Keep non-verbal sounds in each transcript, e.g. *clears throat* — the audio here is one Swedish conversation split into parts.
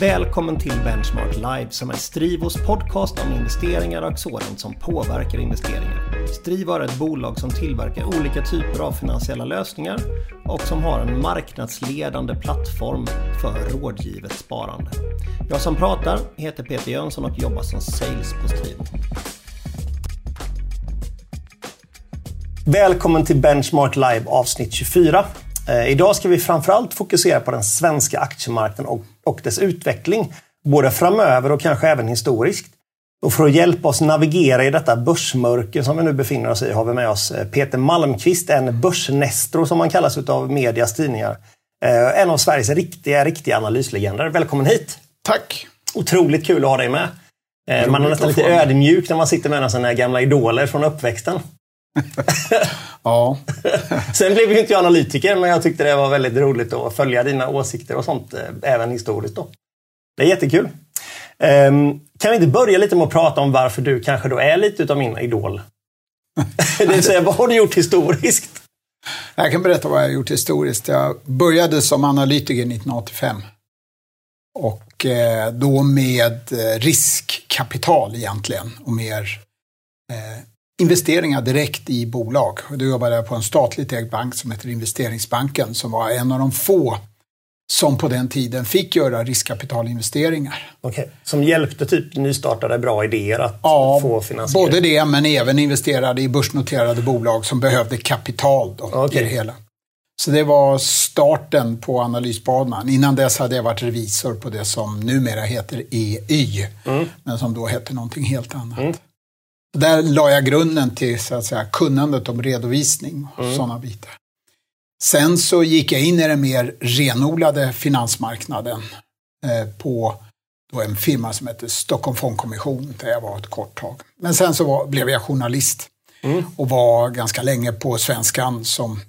Välkommen till Benchmark Live som är Strivos podcast om investeringar och sådant som påverkar investeringar. Strivo är ett bolag som tillverkar olika typer av finansiella lösningar och som har en marknadsledande plattform för rådgivet sparande. Jag som pratar heter Peter Jönsson och jobbar som sales på Strivo. Välkommen till Benchmark Live avsnitt 24. Eh, idag ska vi framförallt fokusera på den svenska aktiemarknaden och, och dess utveckling. Både framöver och kanske även historiskt. Och för att hjälpa oss navigera i detta börsmörker som vi nu befinner oss i har vi med oss eh, Peter Malmqvist, en börsnestro som man kallas av medias tidningar. Eh, en av Sveriges riktiga, riktiga analyslegender. Välkommen hit! Tack! Otroligt kul att ha dig med. Man är nästan lite ödmjuk när man sitter med en av sina gamla idoler från uppväxten. Ja. *laughs* Sen blev ju inte jag analytiker, men jag tyckte det var väldigt roligt att följa dina åsikter och sånt, eh, även historiskt. Då. Det är jättekul. Um, kan vi inte börja lite med att prata om varför du kanske då är lite utav min idol? *laughs* det vill säga, vad har du gjort historiskt? Jag kan berätta vad jag har gjort historiskt. Jag började som analytiker 1985. Och eh, då med eh, riskkapital egentligen och mer investeringar direkt i bolag. då jobbade jag på en statligt ägd bank som heter Investeringsbanken som var en av de få som på den tiden fick göra riskkapitalinvesteringar. Okay. Som hjälpte typ nystartade bra idéer att ja, få finansiering? både det men även investerade i börsnoterade bolag som behövde kapital då, okay. i det hela. Så det var starten på analysbanan. Innan dess hade jag varit revisor på det som numera heter EY, mm. men som då hette någonting helt annat. Mm. Där la jag grunden till så att säga, kunnandet om redovisning och mm. sådana bitar. Sen så gick jag in i den mer renodlade finansmarknaden eh, på då en firma som heter Stockholm Fondkommission där jag var ett kort tag. Men sen så var, blev jag journalist mm. och var ganska länge på Svenskan som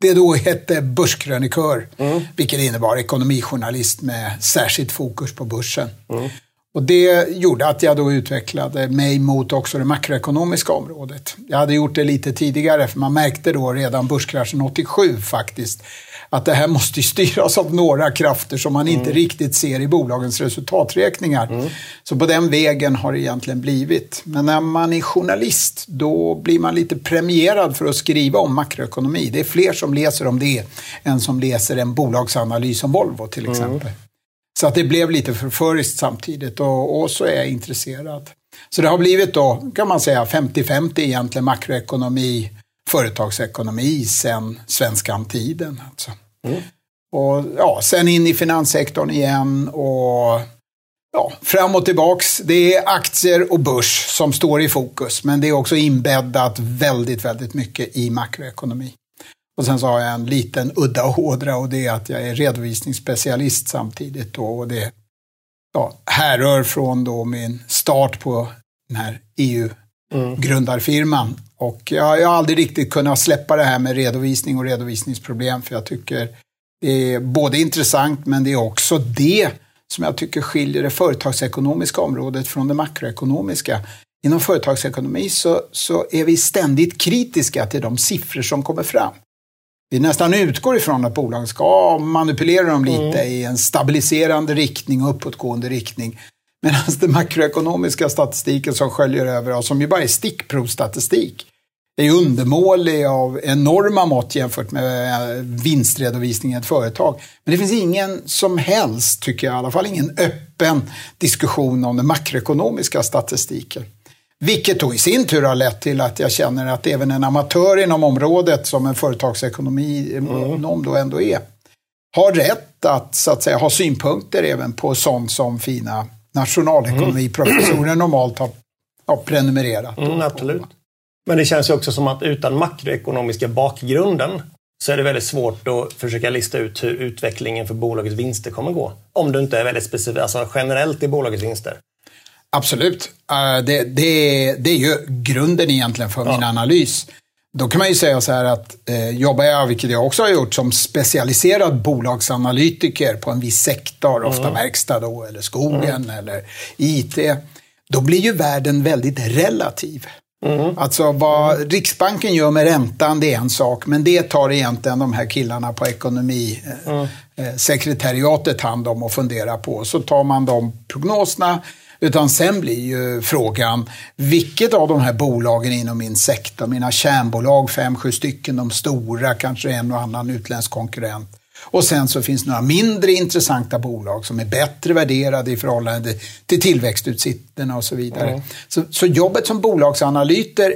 det då hette börskrönikör, mm. vilket innebar ekonomijournalist med särskilt fokus på börsen. Mm. Och det gjorde att jag då utvecklade mig mot också det makroekonomiska området. Jag hade gjort det lite tidigare, för man märkte då redan börskraschen 87 faktiskt, att det här måste styras av några krafter som man mm. inte riktigt ser i bolagens resultaträkningar. Mm. Så på den vägen har det egentligen blivit. Men när man är journalist, då blir man lite premierad för att skriva om makroekonomi. Det är fler som läser om det än som läser en bolagsanalys om Volvo till mm. exempel. Mm. Så att det blev lite förföriskt samtidigt och, och, så är jag intresserad. Så det har blivit då, kan man säga, 50-50 egentligen makroekonomi, företagsekonomi sen svenskan-tiden. Alltså. Mm. Och ja, sen in i finanssektorn igen och ja, fram och tillbaks. Det är aktier och börs som står i fokus, men det är också inbäddat väldigt, väldigt mycket i makroekonomi. Och sen så har jag en liten udda ådra och det är att jag är redovisningsspecialist samtidigt. Då, och det ja, härrör från då min start på den här EU-grundarfirman. Och jag, jag har aldrig riktigt kunnat släppa det här med redovisning och redovisningsproblem för jag tycker det är både intressant men det är också det som jag tycker skiljer det företagsekonomiska området från det makroekonomiska. Inom företagsekonomi så, så är vi ständigt kritiska till de siffror som kommer fram vi nästan utgår ifrån att bolagen ska manipulera dem lite mm. i en stabiliserande riktning och uppåtgående riktning. Medan den makroekonomiska statistiken som sköljer över oss, som ju bara är stickprovstatistik, är undermålig av enorma mått jämfört med eh, vinstredovisning i ett företag. Men det finns ingen som helst, tycker jag i alla fall, ingen öppen diskussion om den makroekonomiska statistiken. Vilket då i sin tur har lett till att jag känner att även en amatör inom området, som en företagsekonomi mm. då ändå är, har rätt att, så att säga, ha synpunkter även på sånt som fina nationalekonomiprofessorer mm. normalt har, har prenumererat. Mm, absolut. Men det känns ju också som att utan makroekonomiska bakgrunden så är det väldigt svårt att försöka lista ut hur utvecklingen för bolagets vinster kommer gå. Om du inte är väldigt specifik, alltså generellt i bolagets vinster. Absolut. Uh, det, det, det är ju grunden egentligen för ja. min analys. Då kan man ju säga så här att eh, jobbar jag, vilket jag också har gjort, som specialiserad bolagsanalytiker på en viss sektor, mm. ofta verkstad då, eller skogen mm. eller IT, då blir ju världen väldigt relativ. Mm. Alltså vad Riksbanken gör med räntan, det är en sak, men det tar egentligen de här killarna på ekonomi, mm. eh, sekretariatet hand om och funderar på. Så tar man de prognoserna, utan sen blir ju frågan, vilket av de här bolagen inom min sektor, mina kärnbolag, fem, sju stycken, de stora, kanske en och annan utländsk konkurrent, och sen så finns några mindre intressanta bolag som är bättre värderade i förhållande till tillväxtutsikterna och så vidare. Mm. Så, så, jobbet som bolagsanalytiker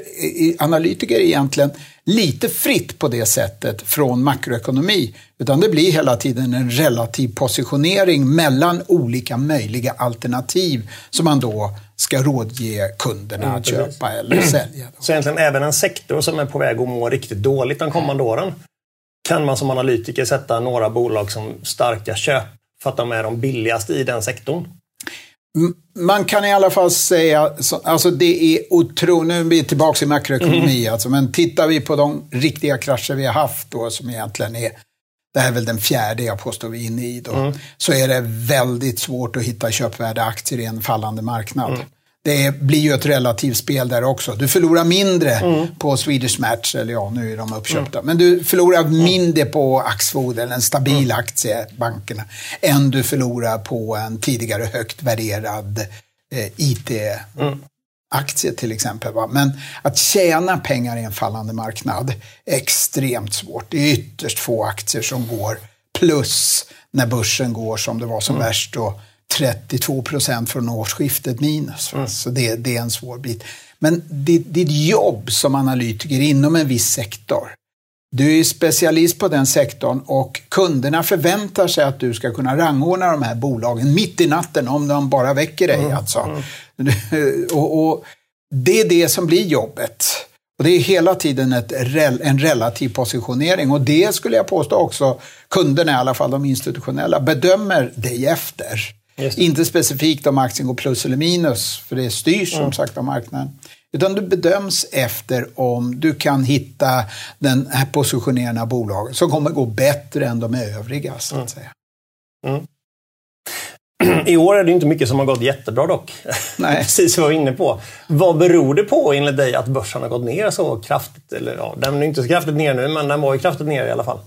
är egentligen lite fritt på det sättet från makroekonomi. Utan det blir hela tiden en relativ positionering mellan olika möjliga alternativ som man då ska rådge kunderna mm, att köpa eller sälja. Så egentligen även en sektor som är på väg att må riktigt dåligt de kommande åren kan man som analytiker sätta några bolag som starka köp för att de är de billigaste i den sektorn? Man kan i alla fall säga, alltså det är otroligt, nu är vi tillbaka i makroekonomi, mm. alltså, men tittar vi på de riktiga krascher vi har haft då, som egentligen är, det här är väl den fjärde jag påstår vi är inne i då, mm. så är det väldigt svårt att hitta köpvärda aktier i en fallande marknad. Mm det blir ju ett relativt spel där också. Du förlorar mindre mm. på Swedish Match, eller ja, nu är de uppköpta. Mm. Men du förlorar mm. mindre på Axfood, eller en stabil mm. aktie, bankerna, än du förlorar på en tidigare högt värderad eh, IT-aktie till exempel. Va? Men att tjäna pengar i en fallande marknad är extremt svårt. Det är ytterst få aktier som går plus när börsen går som det var som mm. värst. Och 32 procent från årsskiftet minus. Mm. Så det, det, är en svår bit. Men ditt jobb som analytiker inom en viss sektor, du är specialist på den sektorn och kunderna förväntar sig att du ska kunna rangordna de här bolagen mitt i natten om de bara väcker dig. Mm. Alltså. Mm. *laughs* och, och, det är det som blir jobbet. Och det är hela tiden ett, en relativ positionering och det skulle jag påstå också kunderna, i alla fall de institutionella, bedömer dig efter. Inte specifikt om aktien går plus eller minus, för det styrs som mm. sagt av marknaden. Utan du bedöms efter om du kan hitta den här positioneringen av bolagen som kommer gå bättre än de övriga, så att säga. Mm. *clears throat* I år är det inte mycket som har gått jättebra dock. *laughs* Nej. Precis vad vi var inne på. Vad beror det på enligt dig att börsen har gått ner så kraftigt? Eller, ja, den är inte så kraftigt ner nu, men den var ju kraftigt ner i alla fall.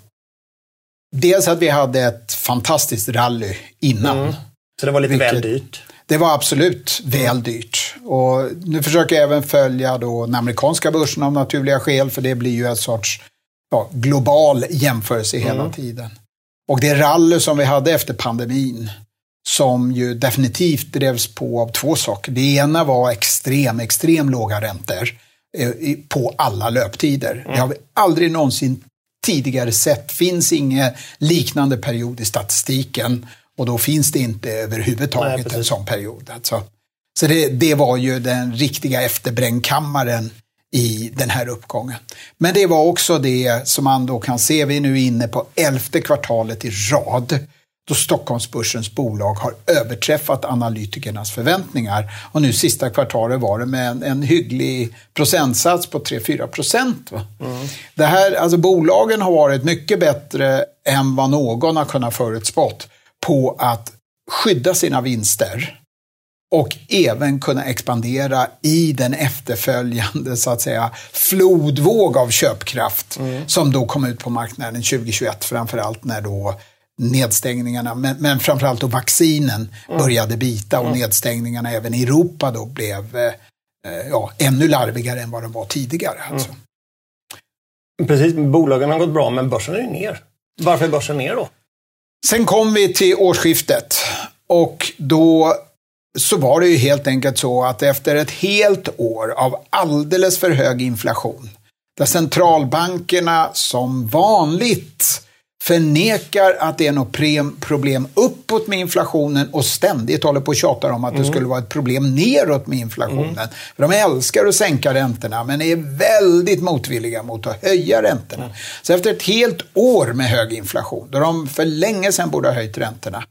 Dels att vi hade ett fantastiskt rally innan. Mm. Så det var lite Vilket, väl dyrt? Det var absolut väl dyrt. Och nu försöker jag även följa då den amerikanska börsen av naturliga skäl, för det blir ju en sorts ja, global jämförelse hela mm. tiden. Och det rally som vi hade efter pandemin, som ju definitivt drevs på av två saker. Det ena var extrem, extrem låga räntor eh, på alla löptider. Mm. Det har vi aldrig någonsin tidigare sett. finns ingen liknande period i statistiken. Och då finns det inte överhuvudtaget Nej, en sån period. Alltså. Så det, det var ju den riktiga efterbrännkammaren i den här uppgången. Men det var också det som man då kan se, vi är nu inne på elfte kvartalet i rad, då Stockholmsbörsens bolag har överträffat analytikernas förväntningar. Och nu sista kvartalet var det med en, en hygglig procentsats på 3-4 procent. Mm. Det här, alltså bolagen har varit mycket bättre än vad någon har kunnat förutspått på att skydda sina vinster och även kunna expandera i den efterföljande så att säga, flodvåg av köpkraft mm. som då kom ut på marknaden 2021, framförallt när då nedstängningarna, men, men framförallt då vaccinen mm. började bita och mm. nedstängningarna även i Europa då blev eh, ja, ännu larvigare än vad de var tidigare. Alltså. Mm. Precis, bolagen har gått bra men börsen är ju ner. Varför är börsen ner då? Sen kom vi till årsskiftet och då så var det ju helt enkelt så att efter ett helt år av alldeles för hög inflation, där centralbankerna som vanligt förnekar att det är något problem uppåt med inflationen och ständigt håller på och tjatar om att mm. det skulle vara ett problem neråt med inflationen. Mm. För de älskar att sänka räntorna men är väldigt motvilliga mot att höja räntorna. Mm. Så efter ett helt år med hög inflation, då de för länge sedan borde ha höjt räntorna,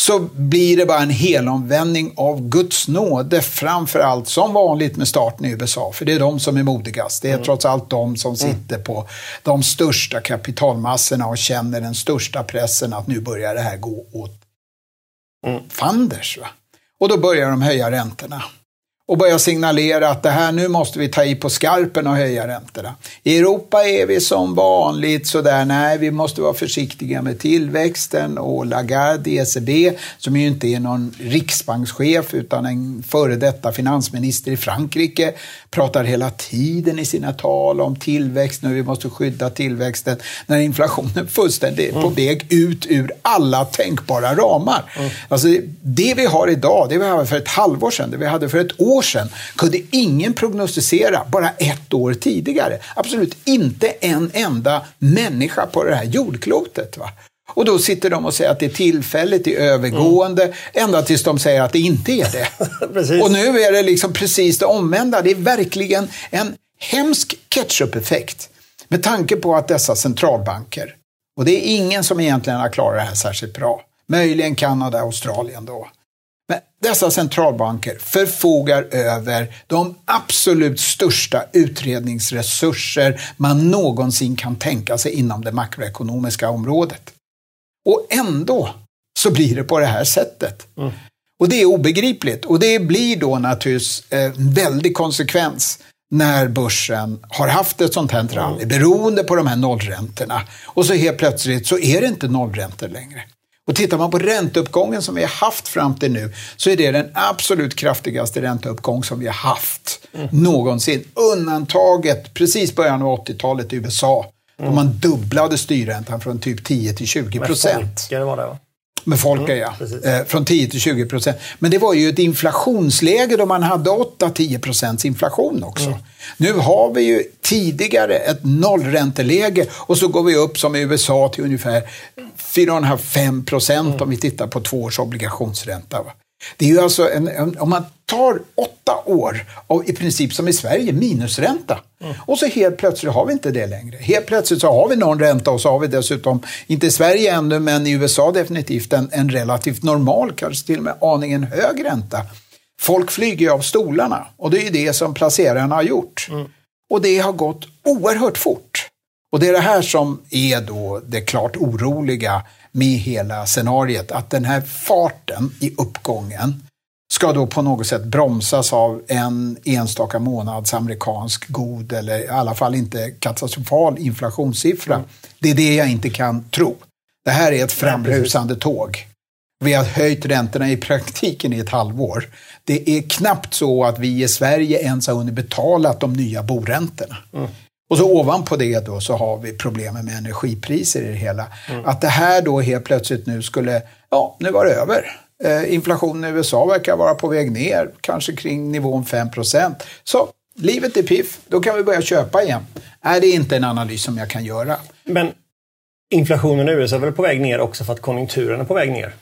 så blir det bara en helomvändning av Guds nåde, framförallt som vanligt med starten i USA, för det är de som är modigast. Det är mm. trots allt de som mm. sitter på de största kapitalmassorna och känner den största pressen att nu börjar det här gå åt mm. fanders. Va? Och då börjar de höja räntorna. Och börja signalera att det här, nu måste vi ta i på skarpen och höja räntorna. I Europa är vi som vanligt sådär, nej vi måste vara försiktiga med tillväxten och Lagarde i ECB, som ju inte är någon riksbankschef utan en före detta finansminister i Frankrike, pratar hela tiden i sina tal om tillväxt, nu vi måste skydda tillväxten, när inflationen fullständigt är på mm. väg ut ur alla tänkbara ramar. Mm. Alltså, det vi har idag, det vi hade för ett halvår sedan, det vi hade för ett år sedan, kunde ingen prognostisera bara ett år tidigare. Absolut inte en enda människa på det här jordklotet. Va? Och då sitter de och säger att det är tillfälligt, det är övergående, mm. ända tills de säger att det inte är det. *laughs* och nu är det liksom precis det omvända. Det är verkligen en hemsk ketchup-effekt. Med tanke på att dessa centralbanker, och det är ingen som egentligen har klarat det här särskilt bra, möjligen Kanada och Australien då, men dessa centralbanker förfogar över de absolut största utredningsresurser man någonsin kan tänka sig inom det makroekonomiska området. Och ändå så blir det på det här sättet. Mm. Och det är obegripligt. Och det blir då naturligtvis en väldig konsekvens när börsen har haft ett sånt här rally, mm. beroende på de här nollräntorna. Och så helt plötsligt så är det inte nollräntor längre. Och tittar man på ränteuppgången som vi har haft fram till nu så är det den absolut kraftigaste ränteuppgång som vi har haft mm. någonsin. Undantaget precis början av 80-talet i USA Mm. Då man dubblade styrräntan från typ 10 till 20 procent. Med var det va? Med Folker mm, ja. Eh, från 10 till 20 procent. Men det var ju ett inflationsläge då man hade 8-10 procents inflation också. Mm. Nu har vi ju tidigare ett nollränteläge och så går vi upp som i USA till ungefär 4,5 procent mm. om vi tittar på två års obligationsränta. Va? Det är ju alltså en, en, om man tar åtta år av i princip som i Sverige minusränta mm. och så helt plötsligt har vi inte det längre. Helt plötsligt så har vi någon ränta och så har vi dessutom, inte i Sverige ännu men i USA definitivt, en, en relativt normal, kanske till och med aningen hög ränta. Folk flyger ju av stolarna och det är ju det som placerarna har gjort. Mm. Och det har gått oerhört fort. Och det är det här som är då det klart oroliga med hela scenariet. Att den här farten i uppgången ska då på något sätt bromsas av en enstaka månads amerikansk god eller i alla fall inte katastrofal inflationssiffra. Mm. Det är det jag inte kan tro. Det här är ett framrusande tåg. Vi har höjt räntorna i praktiken i ett halvår. Det är knappt så att vi i Sverige ens har hunnit betalat de nya boräntorna. Mm. Och så ovanpå det då så har vi problemen med energipriser i det hela. Mm. Att det här då helt plötsligt nu skulle, ja, nu var det över. Eh, inflationen i USA verkar vara på väg ner, kanske kring nivån 5% Så livet är piff, då kan vi börja köpa igen. Är det inte en analys som jag kan göra. Men inflationen i USA är väl på väg ner också för att konjunkturen är på väg ner?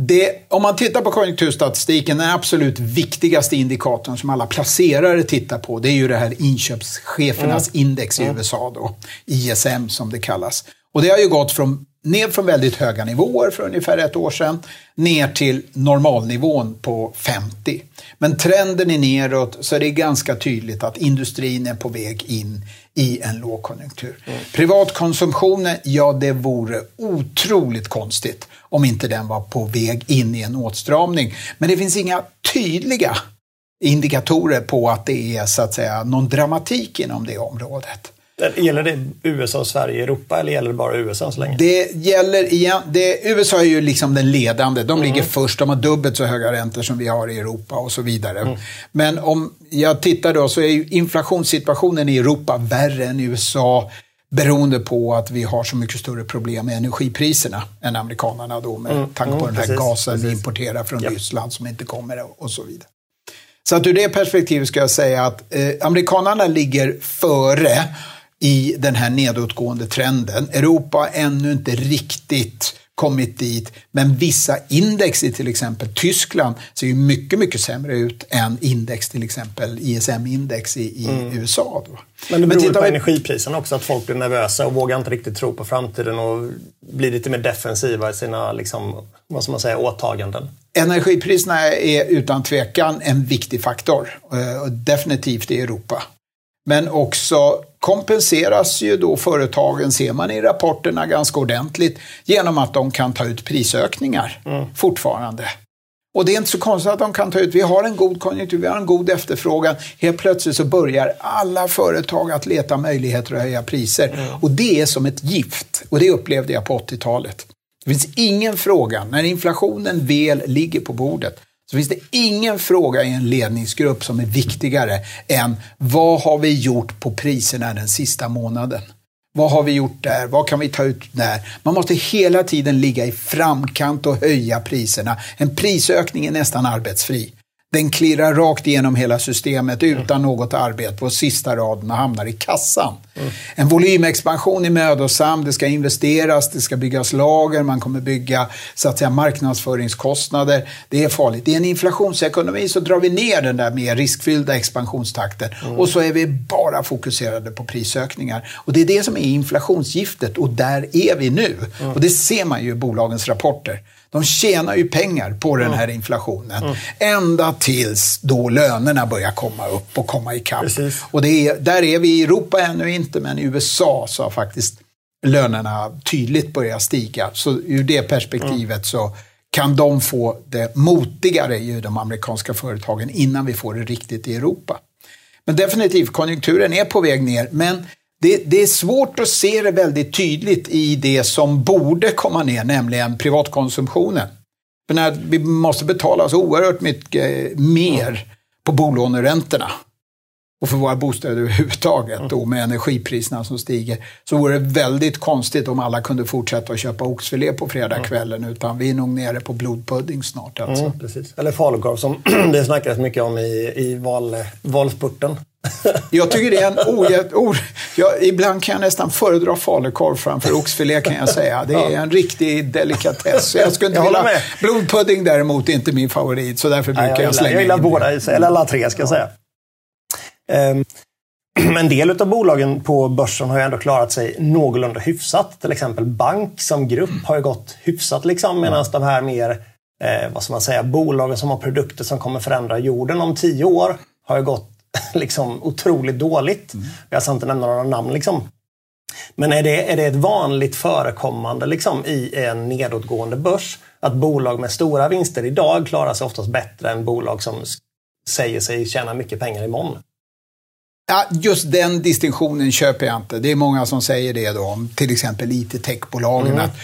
Det, om man tittar på konjunkturstatistiken, den absolut viktigaste indikatorn som alla placerare tittar på, det är ju det här inköpschefernas mm. index i mm. USA då, ISM som det kallas. Och det har ju gått från, ner från väldigt höga nivåer för ungefär ett år sedan, ner till normalnivån på 50. Men trenden är neråt, så det är ganska tydligt att industrin är på väg in i en lågkonjunktur. Mm. Privatkonsumtionen, ja det vore otroligt konstigt om inte den var på väg in i en åtstramning. Men det finns inga tydliga indikatorer på att det är så att säga någon dramatik inom det området. Gäller det USA, Sverige, Europa eller gäller det bara USA så länge? Det gäller igen, det, USA är ju liksom den ledande. De ligger mm. först, de har dubbelt så höga räntor som vi har i Europa och så vidare. Mm. Men om jag tittar då så är ju inflationssituationen i Europa värre än i USA beroende på att vi har så mycket större problem med energipriserna än amerikanerna då med mm. tanke på mm, den här precis, gasen precis. vi importerar från yep. Ryssland som inte kommer och så vidare. Så att ur det perspektivet ska jag säga att eh, amerikanerna ligger före i den här nedåtgående trenden. Europa har ännu inte riktigt kommit dit, men vissa index i till exempel Tyskland ser ju mycket, mycket sämre ut än index, till exempel ISM-index i, i mm. USA. Då. Men det beror men på vi... energipriserna också, att folk blir nervösa och vågar inte riktigt tro på framtiden och blir lite mer defensiva i sina liksom, vad ska man säga, åtaganden. Energipriserna är utan tvekan en viktig faktor, eh, definitivt i Europa. Men också kompenseras ju då företagen, ser man i rapporterna ganska ordentligt, genom att de kan ta ut prisökningar mm. fortfarande. Och det är inte så konstigt att de kan ta ut, vi har en god konjunktur, vi har en god efterfrågan. Helt plötsligt så börjar alla företag att leta möjligheter att höja priser. Mm. Och det är som ett gift. Och det upplevde jag på 80-talet. Det finns ingen fråga, när inflationen väl ligger på bordet, så finns det ingen fråga i en ledningsgrupp som är viktigare än vad har vi gjort på priserna den sista månaden? Vad har vi gjort där? Vad kan vi ta ut där? Man måste hela tiden ligga i framkant och höja priserna. En prisökning är nästan arbetsfri. Den klirrar rakt igenom hela systemet utan något arbete på sista raden och hamnar i kassan. Mm. En volymexpansion är mödosam, det ska investeras, det ska byggas lager, man kommer bygga så att säga, marknadsföringskostnader. Det är farligt. I en inflationsekonomi så drar vi ner den där mer riskfyllda expansionstakten mm. och så är vi bara fokuserade på prisökningar. Och det är det som är inflationsgiftet och där är vi nu. Mm. Och det ser man ju i bolagens rapporter. De tjänar ju pengar på den här inflationen. Mm. Ända tills då lönerna börjar komma upp och komma ikapp. Precis. Och det är, där är vi i Europa ännu inte, men i USA så har faktiskt lönerna tydligt börjat stiga. Så ur det perspektivet mm. så kan de få det motigare i de amerikanska företagen innan vi får det riktigt i Europa. Men definitivt, konjunkturen är på väg ner, men det, det, är svårt att se det väldigt tydligt i det som borde komma ner, nämligen privatkonsumtionen. För när vi måste betala så oerhört mycket mer på bolåneräntorna och för våra bostäder överhuvudtaget då med energipriserna som stiger, så vore det väldigt konstigt om alla kunde fortsätta att köpa oxfilé på fredagskvällen, utan vi är nog nere på blodpudding snart. Alltså. Mm, precis. Eller falukorv som *clears throat* det snackades mycket om i, i val, valspurten. Jag tycker det är en ojet... O, jag, ibland kan jag nästan föredra falukorv framför oxfilé kan jag säga. Det är en riktig delikatess. Jag skulle inte jag vilja... Med. Blodpudding däremot är inte min favorit, så därför brukar Nej, jag, jag slänga jag gillar in båda, eller alla tre ska jag säga. Um, *clears throat* men en del av bolagen på börsen har ju ändå klarat sig någorlunda hyfsat. Till exempel bank som grupp har ju gått hyfsat liksom, medan de här mer eh, vad ska man säga, bolagen som har produkter som kommer förändra jorden om tio år har ju gått *laughs* liksom otroligt dåligt. Mm. Jag ska inte nämna några namn. Liksom. Men är det, är det ett vanligt förekommande liksom, i en nedåtgående börs att bolag med stora vinster idag klarar sig oftast bättre än bolag som säger sig tjäna mycket pengar imorgon? Ja, just den distinktionen köper jag inte. Det är många som säger det då, om till exempel IT-techbolagen. Mm. Att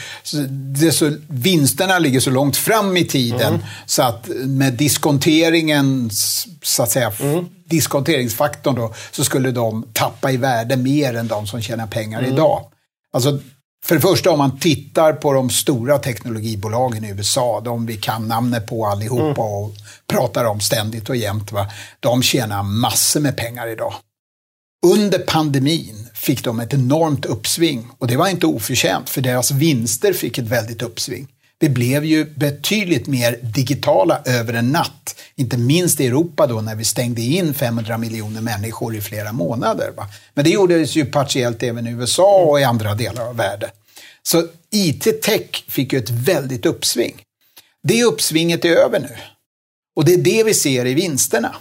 så, vinsterna ligger så långt fram i tiden mm. så att med diskonteringen, så att säga, mm. Diskonteringsfaktorn då, så skulle de tappa i värde mer än de som tjänar pengar mm. idag. Alltså, för det första om man tittar på de stora teknologibolagen i USA, de vi kan namnet på allihopa mm. och pratar om ständigt och jämt, va? de tjänar massor med pengar idag. Under pandemin fick de ett enormt uppsving och det var inte oförtjänt för deras vinster fick ett väldigt uppsving. Vi blev ju betydligt mer digitala över en natt. Inte minst i Europa då när vi stängde in 500 miljoner människor i flera månader. Va? Men det gjordes ju partiellt även i USA och i andra delar av världen. Så IT-tech fick ju ett väldigt uppsving. Det uppsvinget är över nu. Och det är det vi ser i vinsterna.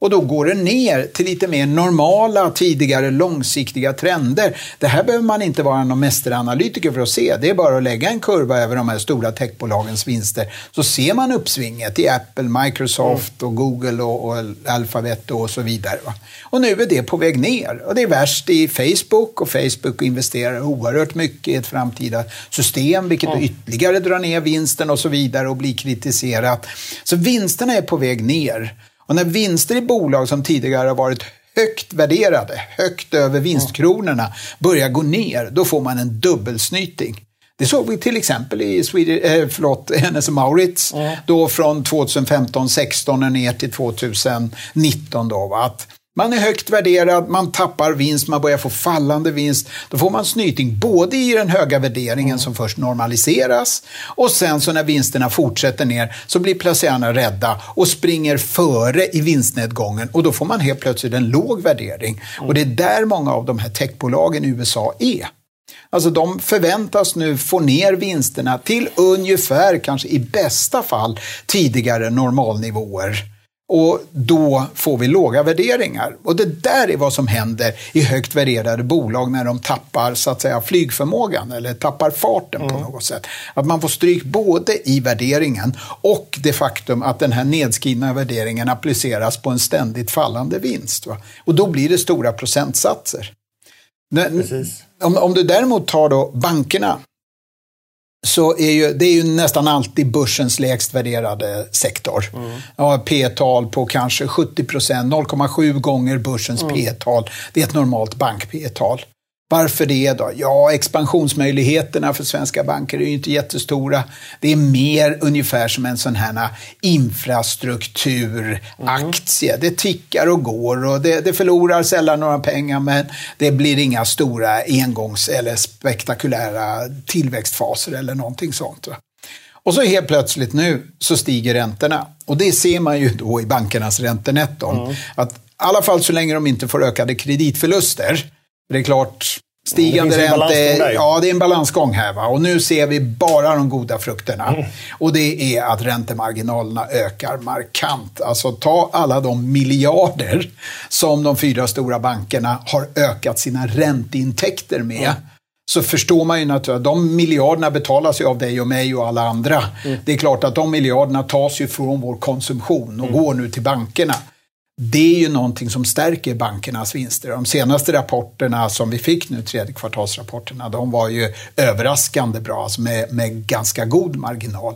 Och då går det ner till lite mer normala, tidigare långsiktiga trender. Det här behöver man inte vara någon mästeranalytiker för att se. Det är bara att lägga en kurva över de här stora techbolagens vinster. Så ser man uppsvinget i Apple, Microsoft och Google och, och Alphabet och så vidare. Va? Och nu är det på väg ner. Och det är värst i Facebook och Facebook investerar oerhört mycket i ett framtida system, vilket mm. ytterligare drar ner vinsten och så vidare och blir kritiserat. Så vinsterna är på väg ner. Och när vinster i bolag som tidigare har varit högt värderade, högt över vinstkronorna, börjar gå ner, då får man en dubbelsnyting. Det såg vi till exempel i Sweden, äh, förlåt, *laughs* Hennes Maurits mm. då från 2015-16 ner till 2019. Då, va? Att man är högt värderad, man tappar vinst, man börjar få fallande vinst. Då får man snyting både i den höga värderingen mm. som först normaliseras och sen så när vinsterna fortsätter ner så blir placerarna rädda och springer före i vinstnedgången och då får man helt plötsligt en låg värdering. Mm. Och det är där många av de här techbolagen i USA är. Alltså de förväntas nu få ner vinsterna till ungefär, kanske i bästa fall, tidigare normalnivåer och då får vi låga värderingar. Och det där är vad som händer i högt värderade bolag när de tappar så att säga flygförmågan eller tappar farten mm. på något sätt. Att man får stryk både i värderingen och det faktum att den här nedskrivna värderingen appliceras på en ständigt fallande vinst. Va? Och då blir det stora procentsatser. Om, om du däremot tar då bankerna så är ju, det är ju nästan alltid börsens lägst värderade sektor. Mm. Ja, P-tal på kanske 70 procent, 0,7 gånger börsens mm. P-tal. Det är ett normalt bank-P-tal. Varför det då? Ja, expansionsmöjligheterna för svenska banker är ju inte jättestora. Det är mer ungefär som en sån här infrastrukturaktie. Mm. Det tickar och går och det, det, förlorar sällan några pengar men det blir inga stora engångs eller spektakulära tillväxtfaser eller någonting sånt. Och så helt plötsligt nu så stiger räntorna. Och det ser man ju då i bankernas räntenetton. Mm. Att i alla fall så länge de inte får ökade kreditförluster det är klart, stigande räntor, ja det är en balansgång här. Va? Och nu ser vi bara de goda frukterna. Mm. Och det är att räntemarginalerna ökar markant. Alltså ta alla de miljarder som de fyra stora bankerna har ökat sina ränteintäkter med. Mm. Så förstår man ju naturligtvis att de miljarderna betalas ju av dig och mig och alla andra. Mm. Det är klart att de miljarderna tas ju från vår konsumtion och mm. går nu till bankerna det är ju någonting som stärker bankernas vinster. De senaste rapporterna som vi fick nu, tredje kvartalsrapporterna, de var ju överraskande bra, alltså med, med ganska god marginal.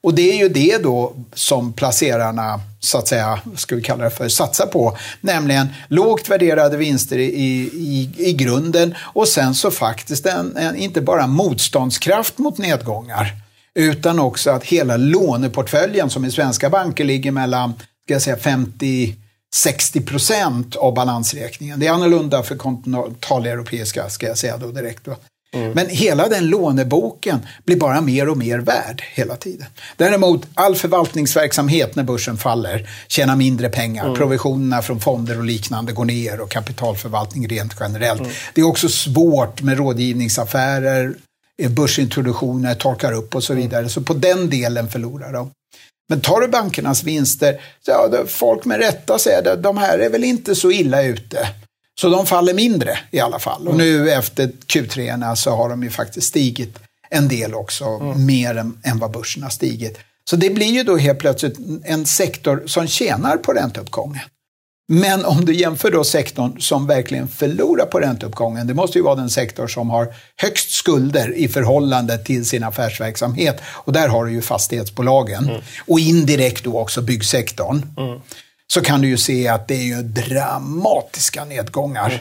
Och det är ju det då som placerarna, så att säga, ska vi kalla det för, satsar på. Nämligen lågt värderade vinster i, i, i grunden och sen så faktiskt en, en, inte bara motståndskraft mot nedgångar, utan också att hela låneportföljen som i svenska banker ligger mellan ska jag säga, 50 60 procent av balansräkningen. Det är annorlunda för kontinentaleuropeiska, ska jag säga då direkt. Mm. Men hela den låneboken blir bara mer och mer värd hela tiden. Däremot all förvaltningsverksamhet när börsen faller tjänar mindre pengar. Mm. Provisionerna från fonder och liknande går ner och kapitalförvaltning rent generellt. Mm. Det är också svårt med rådgivningsaffärer, börsintroduktioner torkar upp och så mm. vidare. Så på den delen förlorar de. Men tar du bankernas vinster, ja, folk med rätta säger att de här är väl inte så illa ute. Så de faller mindre i alla fall. Och nu efter Q3 så har de ju faktiskt stigit en del också, mm. mer än, än vad börsen har stigit. Så det blir ju då helt plötsligt en sektor som tjänar på ränteuppgången. Men om du jämför då sektorn som verkligen förlorar på ränteuppgången, det måste ju vara den sektor som har högst skulder i förhållande till sin affärsverksamhet. Och där har du ju fastighetsbolagen. Mm. Och indirekt då också byggsektorn. Mm. Så kan du ju se att det är ju dramatiska nedgångar mm.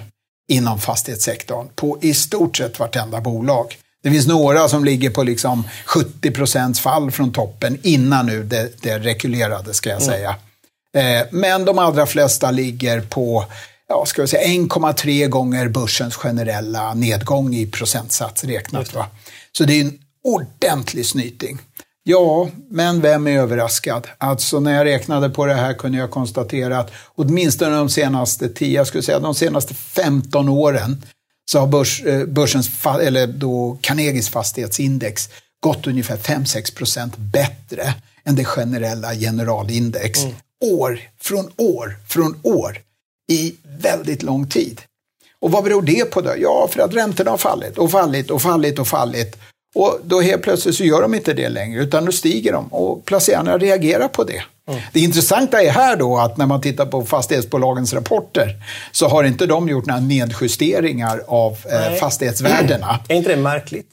inom fastighetssektorn på i stort sett vartenda bolag. Det finns några som ligger på liksom 70 procents fall från toppen innan nu det, det rekylerade, ska jag mm. säga. Eh, men de allra flesta ligger på ja, 1,3 gånger börsens generella nedgång i procentsats räknat. Va? Så det är en ordentlig snyting. Ja, men vem är överraskad? Alltså när jag räknade på det här kunde jag konstatera att åtminstone de senaste 10, jag skulle säga de senaste 15 åren så har börs, eh, börsens, eller då Carnegies fastighetsindex gått ungefär 5-6 procent bättre än det generella generalindex. Mm år från år från år i väldigt lång tid. Och vad beror det på då? Ja, för att räntorna har fallit och fallit och fallit och fallit. Och då helt plötsligt så gör de inte det längre, utan då stiger de och placerarna reagerar på det. Mm. Det intressanta är här då att när man tittar på fastighetsbolagens rapporter så har inte de gjort några nedjusteringar av eh, fastighetsvärdena. *clears throat* Är inte det märkligt?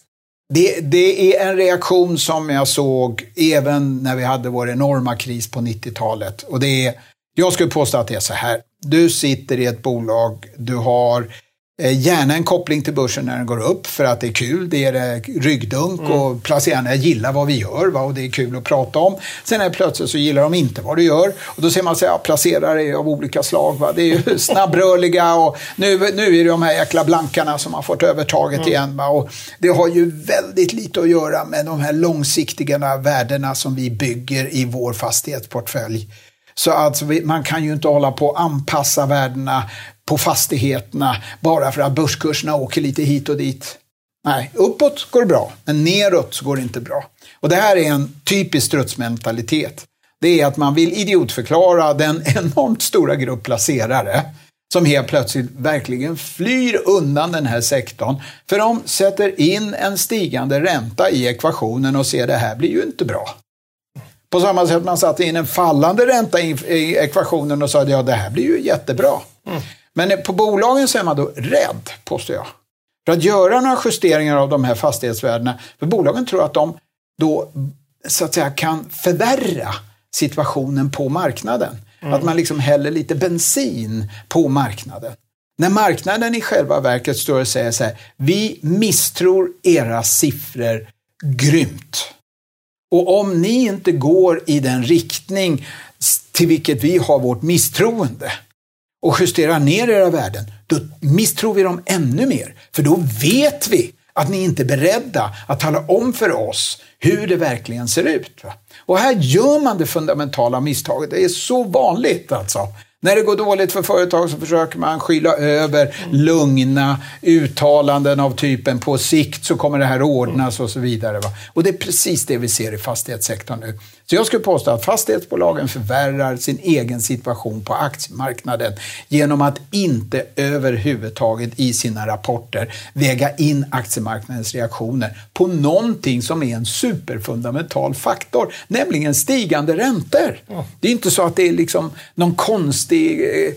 Det, det, är en reaktion som jag såg även när vi hade vår enorma kris på 90-talet. Och det är, jag skulle påstå att det är så här. Du sitter i ett bolag, du har gärna en koppling till börsen när den går upp för att det är kul. Det är eh, ryggdunk mm. och placerarna gillar vad vi gör va? och det är kul att prata om. Sen är plötsligt så gillar de inte vad du gör och då ser man sig, ja, placerare av olika slag. Va? Det är ju *laughs* snabbrörliga och nu, nu är det de här jäkla blankarna som har fått övertaget mm. igen. Va? Och det har ju väldigt lite att göra med de här långsiktiga värdena som vi bygger i vår fastighetsportfölj. Så alltså, man kan ju inte hålla på att anpassa värdena på fastigheterna bara för att börskurserna åker lite hit och dit. Nej, uppåt går det bra, men neråt går det inte bra. Och det här är en typisk strutsmentalitet. det är att man vill idiotförklara den *laughs* enormt stora grupp placerare som helt plötsligt verkligen flyr undan den här sektorn. För de sätter in en stigande ränta i ekvationen och ser det här blir ju inte bra. På samma sätt man satte in en fallande ränta i ekvationen och sa ja det här blir ju jättebra. Mm. Men på bolagen så är man då rädd, påstår jag. För att göra några justeringar av de här fastighetsvärdena. För bolagen tror att de då så att säga kan förvärra situationen på marknaden. Mm. Att man liksom häller lite bensin på marknaden. När marknaden i själva verket står och säger så här, vi misstror era siffror grymt. Och om ni inte går i den riktning till vilket vi har vårt misstroende och justerar ner era värden, då misstror vi dem ännu mer. För då vet vi att ni inte är beredda att tala om för oss hur det verkligen ser ut. Och här gör man det fundamentala misstaget. Det är så vanligt alltså. När det går dåligt för företag så försöker man skylla över lugna uttalanden av typen på sikt så kommer det här ordnas och så vidare. Va? Och det är precis det vi ser i fastighetssektorn nu. Så jag skulle påstå att fastighetsbolagen förvärrar sin egen situation på aktiemarknaden genom att inte överhuvudtaget i sina rapporter väga in aktiemarknadens reaktioner på någonting som är en superfundamental faktor, nämligen stigande räntor. Det är inte så att det är liksom någon konstig eh,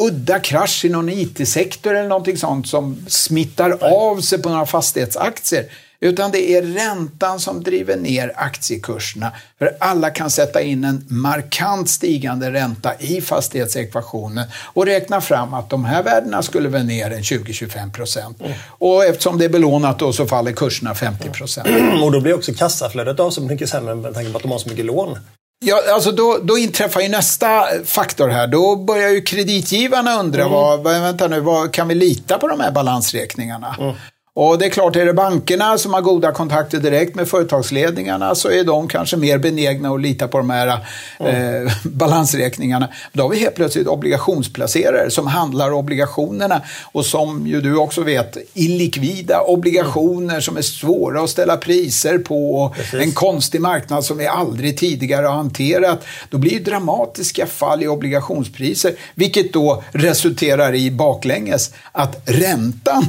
udda krasch i någon IT-sektor eller någonting sånt som smittar av sig på några fastighetsaktier. Utan det är räntan som driver ner aktiekurserna. För alla kan sätta in en markant stigande ränta i fastighetsekvationen och räkna fram att de här värdena skulle väl ner en 20-25 procent. Mm. Och eftersom det är belånat då så faller kurserna 50 procent. Mm. Och då blir också kassaflödet av så mycket sämre med tanke på att de har så mycket lån. Ja, alltså då, då inträffar ju nästa faktor här. Då börjar ju kreditgivarna undra, mm. vad, vänta nu, vad, kan vi lita på de här balansräkningarna? Mm. Och det är klart, är det bankerna som har goda kontakter direkt med företagsledningarna så är de kanske mer benägna att lita på de här mm. eh, *laughs* balansräkningarna. Då har vi helt plötsligt obligationsplacerare som handlar obligationerna och som ju du också vet, illikvida obligationer mm. som är svåra att ställa priser på. Precis. En konstig marknad som vi aldrig tidigare har hanterat. Då blir det dramatiska fall i obligationspriser, vilket då resulterar i baklänges att räntan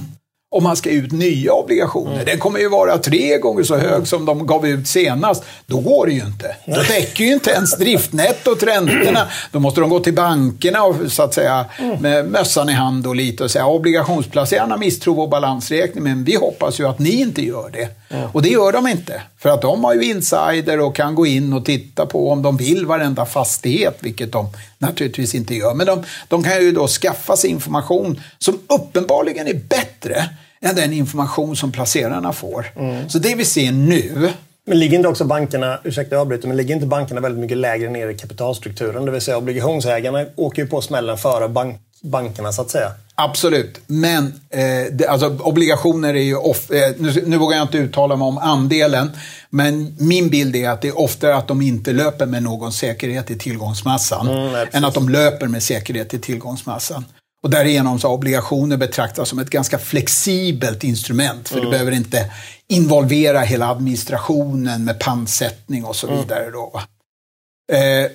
om man ska ut nya obligationer. Mm. Den kommer ju vara tre gånger så hög som de gav ut senast. Då går det ju inte. Då täcker ju inte ens driftnettot räntorna. Då måste de gå till bankerna och så att säga mm. med mössan i hand och lite och säga obligationsplacerarna misstror vår balansräkning men vi hoppas ju att ni inte gör det. Och det gör de inte. För att de har ju insider och kan gå in och titta på om de vill varenda fastighet, vilket de naturligtvis inte gör. Men de, de kan ju då skaffa sig information som uppenbarligen är bättre än den information som placerarna får. Mm. Så det vi ser nu men ligger inte också bankerna, ursäkta jag avbryter, men ligger inte bankerna väldigt mycket lägre ner i kapitalstrukturen? Det vill säga obligationsägarna åker ju på smällen före bank, bankerna så att säga. Absolut, men eh, det, alltså, obligationer är ju off, eh, nu, nu vågar jag inte uttala mig om andelen, men min bild är att det är oftare att de inte löper med någon säkerhet i tillgångsmassan mm, än att de löper med säkerhet i tillgångsmassan. Och därigenom så har obligationer betraktats som ett ganska flexibelt instrument. För mm. du behöver inte involvera hela administrationen med pantsättning och så mm. vidare. Då. Eh,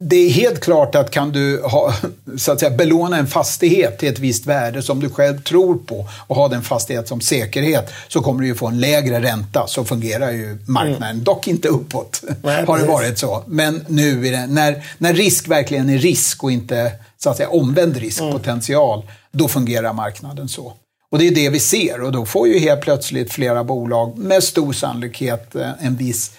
det är helt klart att kan du ha, så att säga, belåna en fastighet till ett visst värde som du själv tror på och ha den fastighet som säkerhet så kommer du ju få en lägre ränta. Så fungerar ju marknaden. Mm. Dock inte uppåt, Nej, *laughs* har det varit så. Men nu är det, när, när risk verkligen är risk och inte så att säga, omvänd riskpotential, mm. då fungerar marknaden så. Och det är det vi ser och då får ju helt plötsligt flera bolag med stor sannolikhet eh, en viss,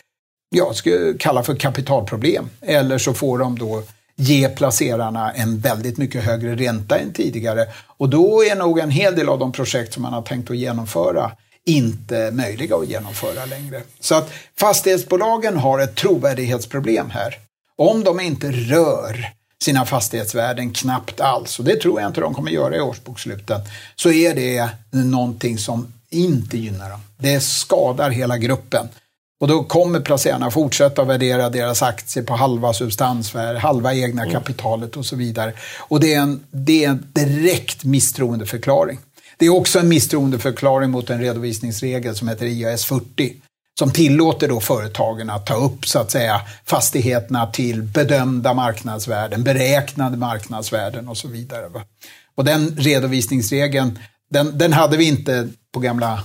jag skulle kalla för kapitalproblem. Eller så får de då ge placerarna en väldigt mycket högre ränta än tidigare. Och då är nog en hel del av de projekt som man har tänkt att genomföra inte möjliga att genomföra längre. Så att fastighetsbolagen har ett trovärdighetsproblem här. Om de inte rör sina fastighetsvärden knappt alls, och det tror jag inte de kommer göra i årsboksluten, så är det någonting som inte gynnar dem. Det skadar hela gruppen. Och då kommer placerarna fortsätta värdera deras aktier på halva substansvärde, halva egna mm. kapitalet och så vidare. Och det är en, det är en direkt misstroendeförklaring. Det är också en misstroendeförklaring mot en redovisningsregel som heter IAS 40. som tillåter då företagen att ta upp så att säga fastigheterna till bedömda marknadsvärden, beräknade marknadsvärden och så vidare. Va? Och den redovisningsregeln, den, den hade vi inte på gamla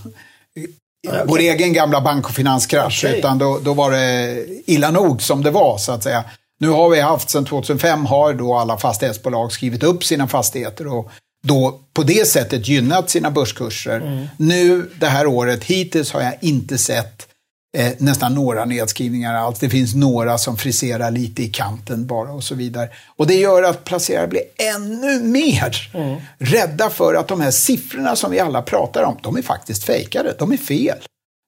okay. vår egen gamla bank och finanskrasch, okay. utan då, då var det illa nog som det var så att säga. Nu har vi haft, sedan 2005 har då alla fastighetsbolag skrivit upp sina fastigheter och då på det sättet gynnat sina börskurser. Mm. Nu det här året, hittills har jag inte sett eh, nästan några nedskrivningar alls. Det finns några som friserar lite i kanten bara och så vidare. Och det gör att placerare blir ännu mer mm. rädda för att de här siffrorna som vi alla pratar om, de är faktiskt fejkade. De är fel.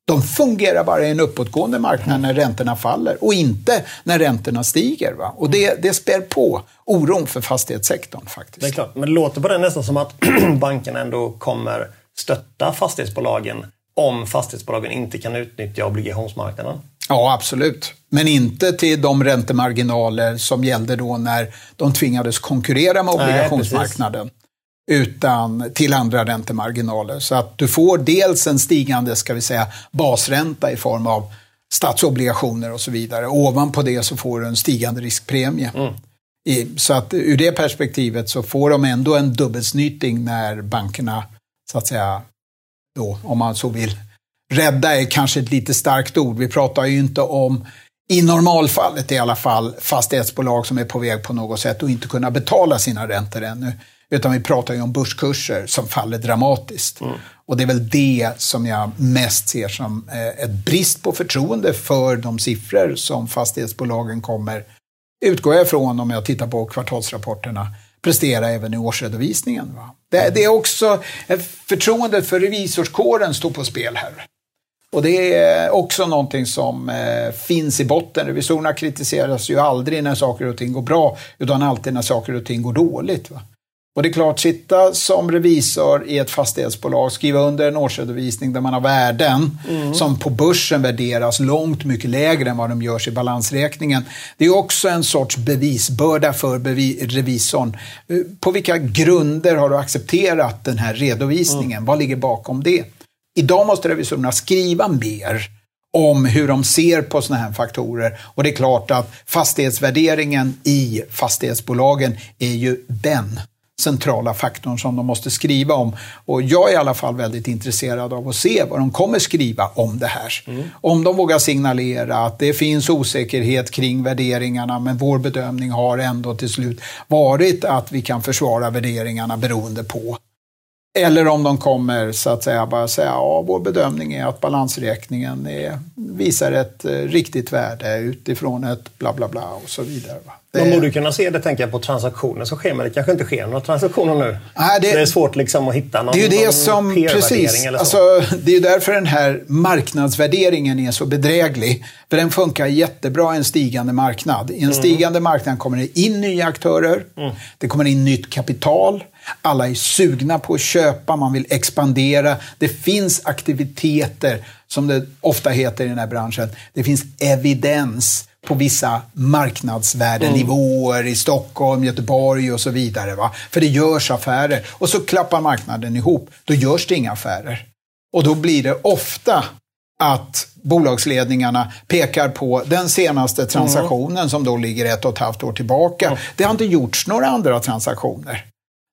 De fungerar bara i en uppåtgående marknad när räntorna faller och inte när räntorna stiger. Va? Och det, det spär på oron för fastighetssektorn faktiskt. Det är klart, men det låter på det nästan som att *clears throat* bankerna ändå kommer stötta fastighetsbolagen om fastighetsbolagen inte kan utnyttja obligationsmarknaden. Ja, absolut. Men inte till de räntemarginaler som gällde då när de tvingades konkurrera med obligationsmarknaden. Nej, utan till andra räntemarginaler. Så att du får dels en stigande, ska vi säga, basränta i form av statsobligationer och så vidare. ovanpå det så får du en stigande riskpremie. Mm. så att ur det perspektivet så får de ändå en dubbelsnyting när bankerna, så att säga, då, om man så vill, rädda är kanske ett lite starkt ord. Vi pratar ju inte om, i normalfallet i alla fall, fastighetsbolag som är på väg på något sätt och inte kunna betala sina räntor ännu. Utan vi pratar ju om börskurser som faller dramatiskt. Mm. Och det är väl det som jag mest ser som eh, ett brist på förtroende för de siffror som fastighetsbolagen kommer, utgår jag ifrån om jag tittar på kvartalsrapporterna, prestera även i årsredovisningen. Va? Det, det är också, förtroendet för revisorskåren står på spel här. Och det är också någonting som eh, finns i botten. Revisorerna kritiseras ju aldrig när saker och ting går bra, utan alltid när saker och ting går dåligt. Va? Och det är klart, sitta som revisor i ett fastighetsbolag, skriva under en årsredovisning där man har värden mm. som på börsen värderas långt mycket lägre än vad de görs i balansräkningen. Det är också en sorts bevisbörda för bevi revisorn. På vilka grunder har du accepterat den här redovisningen? Mm. Vad ligger bakom det? Idag måste revisorerna skriva mer om hur de ser på sådana här faktorer. Och det är klart att fastighetsvärderingen i fastighetsbolagen är ju den centrala faktorn som de måste skriva om. Och jag är i alla fall väldigt intresserad av att se vad de kommer skriva om det här. Mm. Om de vågar signalera att det finns osäkerhet kring värderingarna men vår bedömning har ändå till slut varit att vi kan försvara värderingarna beroende på eller om de kommer så att säga bara säga ja, vår bedömning är att balansräkningen är, visar ett eh, riktigt värde utifrån ett bla bla bla och så vidare. Va? Man borde kunna se det tänker jag, på transaktioner som sker, men det kanske inte sker några transaktioner nu. Nej, det, det är svårt liksom att hitta någon Det är ju det som, precis, eller så. Alltså, det är ju därför den här marknadsvärderingen är så bedräglig. För den funkar jättebra i en stigande marknad. I en mm. stigande marknad kommer det in nya aktörer, mm. det kommer in nytt kapital, alla är sugna på att köpa, man vill expandera. Det finns aktiviteter, som det ofta heter i den här branschen. Det finns evidens på vissa marknadsvärdenivåer mm. i Stockholm, Göteborg och så vidare. Va? För det görs affärer. Och så klappar marknaden ihop. Då görs det inga affärer. Och då blir det ofta att bolagsledningarna pekar på den senaste transaktionen mm. som då ligger ett och ett halvt år tillbaka. Mm. Det har inte gjorts några andra transaktioner.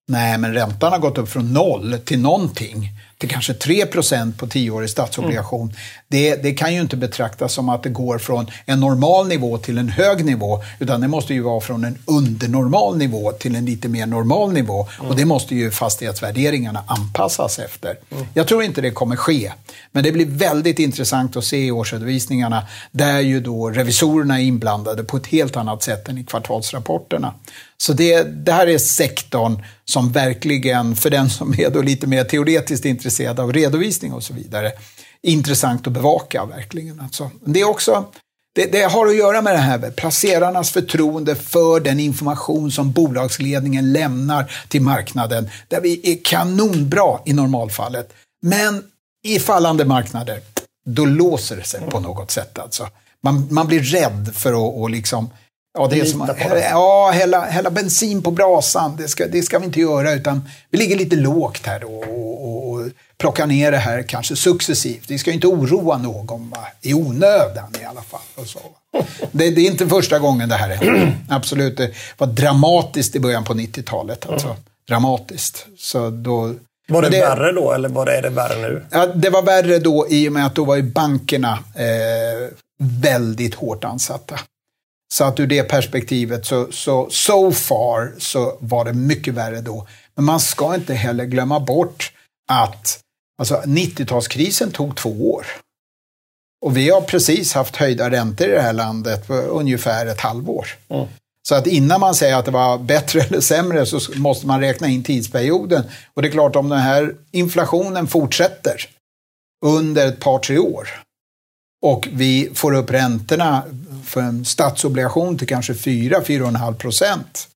Nej, men räntan har gått upp från noll till någonting till kanske 3% på tioårig statsobligation. Mm. Det, det kan ju inte betraktas som att det går från en normal nivå till en hög nivå, utan det måste ju vara från en undernormal nivå till en lite mer normal nivå. Mm. Och det måste ju fastighetsvärderingarna anpassas efter. Mm. Jag tror inte det kommer ske, men det blir väldigt intressant att se i årsredovisningarna, där ju då revisorerna är inblandade på ett helt annat sätt än i kvartalsrapporterna. Så det, det här är sektorn som verkligen, för den som är då lite mer teoretiskt intresserad av redovisning och så vidare, intressant att bevaka verkligen. Alltså. Det, är också, det, det, har att göra med det här placerarnas förtroende för den information som bolagsledningen lämnar till marknaden, där vi är kanonbra i normalfallet. Men i fallande marknader, då låser det sig på något sätt. Alltså. Man, man blir rädd för att och liksom Ja, det är som, ja hälla, hälla bensin på brasan. Det ska, det ska vi inte göra, utan vi ligger lite lågt här då och, och, och plockar ner det här kanske successivt. Vi ska inte oroa någon va? i onödan i alla fall. Och så. Det, det, är inte första gången det här händer. *clears throat* Absolut, det var dramatiskt i början på 90-talet. Alltså. Mm. Dramatiskt. Så då, var det, det, värre då eller var det, är det värre nu? Ja, det var värre då i och med att då var ju bankerna eh, väldigt hårt ansatta. Så att ur det perspektivet så, så so far så var det mycket värre då. Men man ska inte heller glömma bort att alltså 90-talskrisen tog två år. Och vi har precis haft höjda räntor i det här landet på ungefär ett halvår. Mm. Så att innan man säger att det var bättre *laughs* eller sämre så måste man räkna in tidsperioden. Och det är klart om den här inflationen fortsätter under ett par, tre år och vi får upp räntorna för en statsobligation till kanske 4-4,5 procent,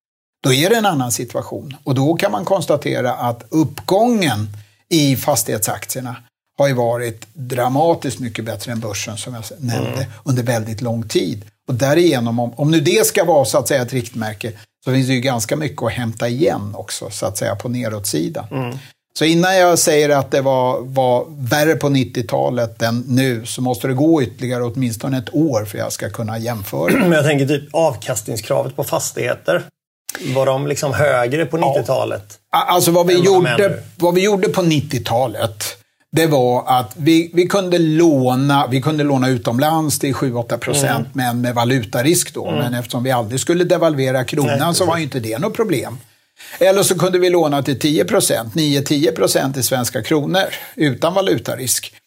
då är det en annan situation. Och då kan man konstatera att uppgången i fastighetsaktierna har ju varit dramatiskt mycket bättre än börsen som jag nämnde mm. under väldigt lång tid. Och därigenom, om, om nu det ska vara så att säga ett riktmärke, så finns det ju ganska mycket att hämta igen också så att säga på nedåtsidan. Mm. Så innan jag säger att det var, var värre på 90-talet än nu så måste det gå ytterligare åtminstone ett år för jag ska kunna jämföra. Men jag tänker typ avkastningskravet på fastigheter. Var de liksom högre på 90-talet? Ja. Alltså vad vi, gjorde, vad vi gjorde på 90-talet det var att vi, vi, kunde låna, vi kunde låna utomlands till 7-8 procent, mm. men med valutarisk då. Mm. Men eftersom vi aldrig skulle devalvera kronan Nej, så var ju inte det något problem. Eller så kunde vi låna till 10 procent, 9-10 procent i svenska kronor utan valutarisk.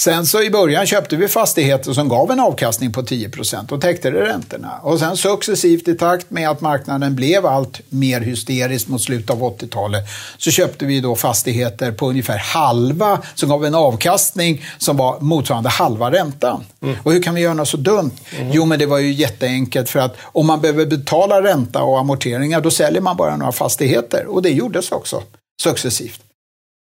Sen så i början köpte vi fastigheter som gav en avkastning på 10 procent och täckte det räntorna. Och sen successivt i takt med att marknaden blev allt mer hysterisk mot slutet av 80-talet så köpte vi då fastigheter på ungefär halva som gav en avkastning som var motsvarande halva räntan. Mm. Och hur kan vi göra något så dumt? Mm. Jo, men det var ju jätteenkelt för att om man behöver betala ränta och amorteringar då säljer man bara några fastigheter och det gjordes också successivt.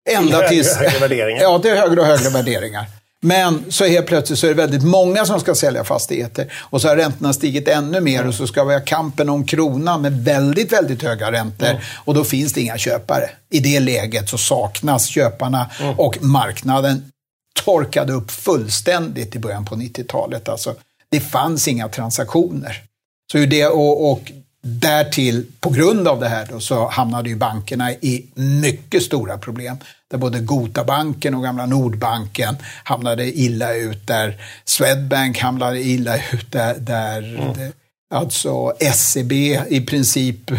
Ända tills... Högre, högre värderingar. Ja, det är högre och högre värderingar. Men så helt plötsligt så är det väldigt många som ska sälja fastigheter och så har räntorna stigit ännu mer och så ska vi ha kampen om kronan med väldigt, väldigt höga räntor mm. och då finns det inga köpare. I det läget så saknas köparna mm. och marknaden torkade upp fullständigt i början på 90-talet. Alltså, det fanns inga transaktioner. Så det, och, och därtill, på grund av det här, då, så hamnade ju bankerna i mycket stora problem där både Gotabanken och gamla Nordbanken hamnade illa ut, där Swedbank hamnade illa ut, där, där mm. det, alltså SEB i princip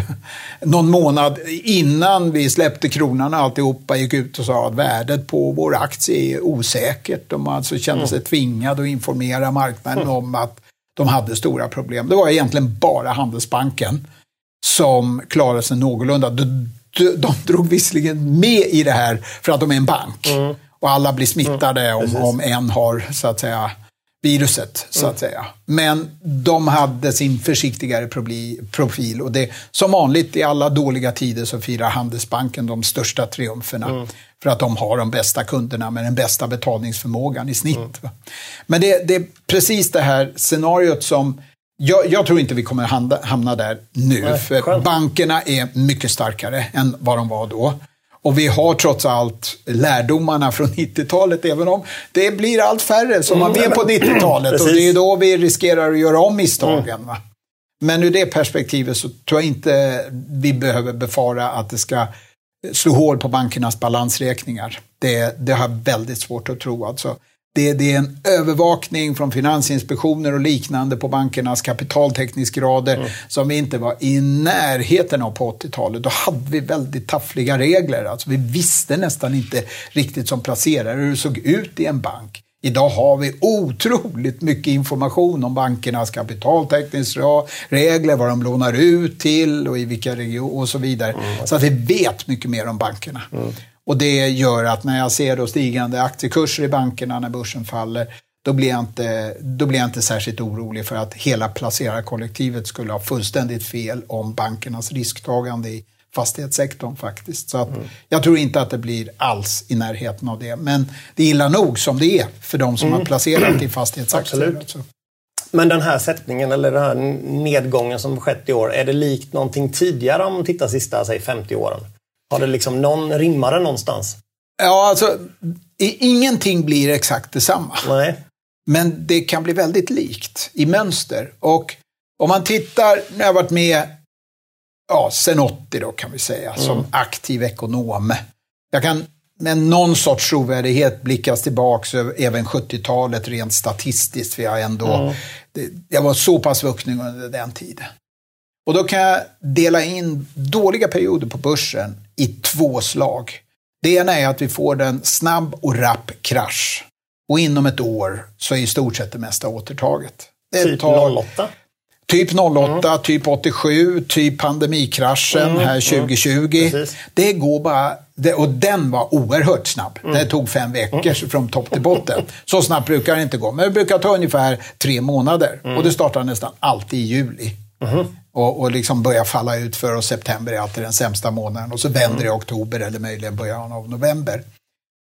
någon månad innan vi släppte kronan och alltihopa gick ut och sa att värdet på vår aktie är osäkert. De alltså kände sig mm. tvingade att informera marknaden mm. om att de hade stora problem. Det var egentligen bara Handelsbanken som klarade sig någorlunda de drog visserligen med i det här för att de är en bank. Mm. Och alla blir smittade mm. om, om en har, så att säga, viruset, så att mm. säga. Men de hade sin försiktigare profil och det, som vanligt i alla dåliga tider så firar Handelsbanken de största triumferna. Mm. För att de har de bästa kunderna med den bästa betalningsförmågan i snitt. Mm. Men det, det, är precis det här scenariot som jag, jag, tror inte vi kommer hamna, hamna där nu, Nej, för bankerna är mycket starkare än vad de var då. Och vi har trots allt lärdomarna från *laughs* 90-talet, även om det blir allt färre som var med på 90-talet. Och det är då vi riskerar att göra om misstagen. Mm. Men ur det perspektivet så tror jag inte vi behöver befara att det ska slå hål på bankernas balansräkningar. Det, det har jag väldigt svårt att tro. Alltså, det, det, är en övervakning från finansinspektioner och liknande på bankernas kapitaltäckningsgrader mm. som vi inte var i närheten av på 80-talet. Då hade vi väldigt taffliga regler. Alltså vi visste nästan inte riktigt som placerare hur det såg ut i en bank. Idag har vi otroligt mycket information om bankernas kapitaltäckningsregler, vad de lånar ut till och i vilka regioner och så vidare. Mm. Så att vi vet mycket mer om bankerna. Mm. Och det gör att när jag ser då stigande aktiekurser i bankerna när börsen faller, då blir, jag inte, då blir jag inte särskilt orolig för att hela placerarkollektivet skulle ha fullständigt fel om bankernas risktagande i fastighetssektorn faktiskt. Så att mm. jag tror inte att det blir alls i närheten av det. Men det är illa nog som det är för de som mm. har placerat i *clears throat* fastighetsaktier. Absolut. Men den här sättningen eller den här nedgången som skett i år, är det likt någonting tidigare om man tittar sista säg 50 åren? Har det liksom någon rimmare någonstans? Ja, alltså ingenting blir exakt detsamma. Nej. Men det kan bli väldigt likt i mönster. Och om man tittar, jag har varit med ja, sen 80 då kan vi säga, mm. som aktiv ekonom. Jag kan med någon sorts trovärdighet blickas tillbaks över även 70-talet rent statistiskt. För jag, ändå, mm. det, jag var så pass vuxen under den tiden. Och då kan jag dela in dåliga perioder på börsen i två slag. Det ena är att vi får en snabb och rapp krasch. Och inom ett år så är i stort sett det mesta återtaget. Det typ tar, 08? Typ 08, mm. typ 87, typ pandemikraschen mm. här 2020. Mm. Det går bara, det, och den var oerhört snabb. Mm. Det tog fem veckor mm. från topp till botten. Så snabbt brukar det inte gå, men det brukar ta ungefär tre månader. Mm. Och det startar nästan alltid i juli. Mm. Och, och liksom börjar falla ut för och september är alltid den sämsta månaden. Och så vänder det i oktober eller möjligen början av november.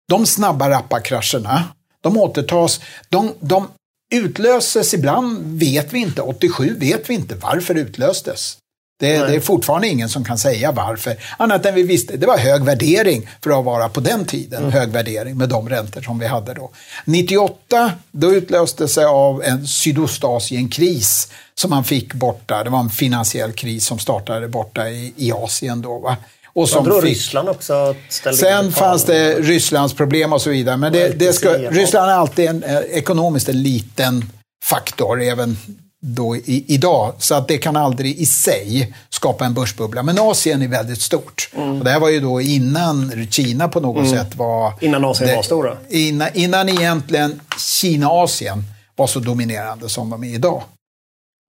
De snabba rappa krascherna, de återtas, de, de utlöses ibland, vet vi inte. 87 vet vi inte varför det utlöstes. Det, det, är fortfarande ingen som kan säga varför. Annat än vi visste, det var hög värdering för att vara på den tiden. Mm. Hög värdering med de räntor som vi hade då. 98, då utlöstes det av en Sydostasienkris som man fick borta. Det var en finansiell kris som startade borta i, i Asien då. Va? Och som fick... Ryssland också Sen fanns det Rysslands problem och så vidare. Men det, det ska, Ryssland är alltid en, eh, ekonomiskt en liten faktor, även då i, idag. Så att det kan aldrig i sig skapa en börsbubbla. Men Asien är väldigt stort. Mm. Och det här var ju då innan Kina på något mm. sätt var... Innan Asien det, var stora? Innan, innan egentligen Kina-Asien var så dominerande som de är idag.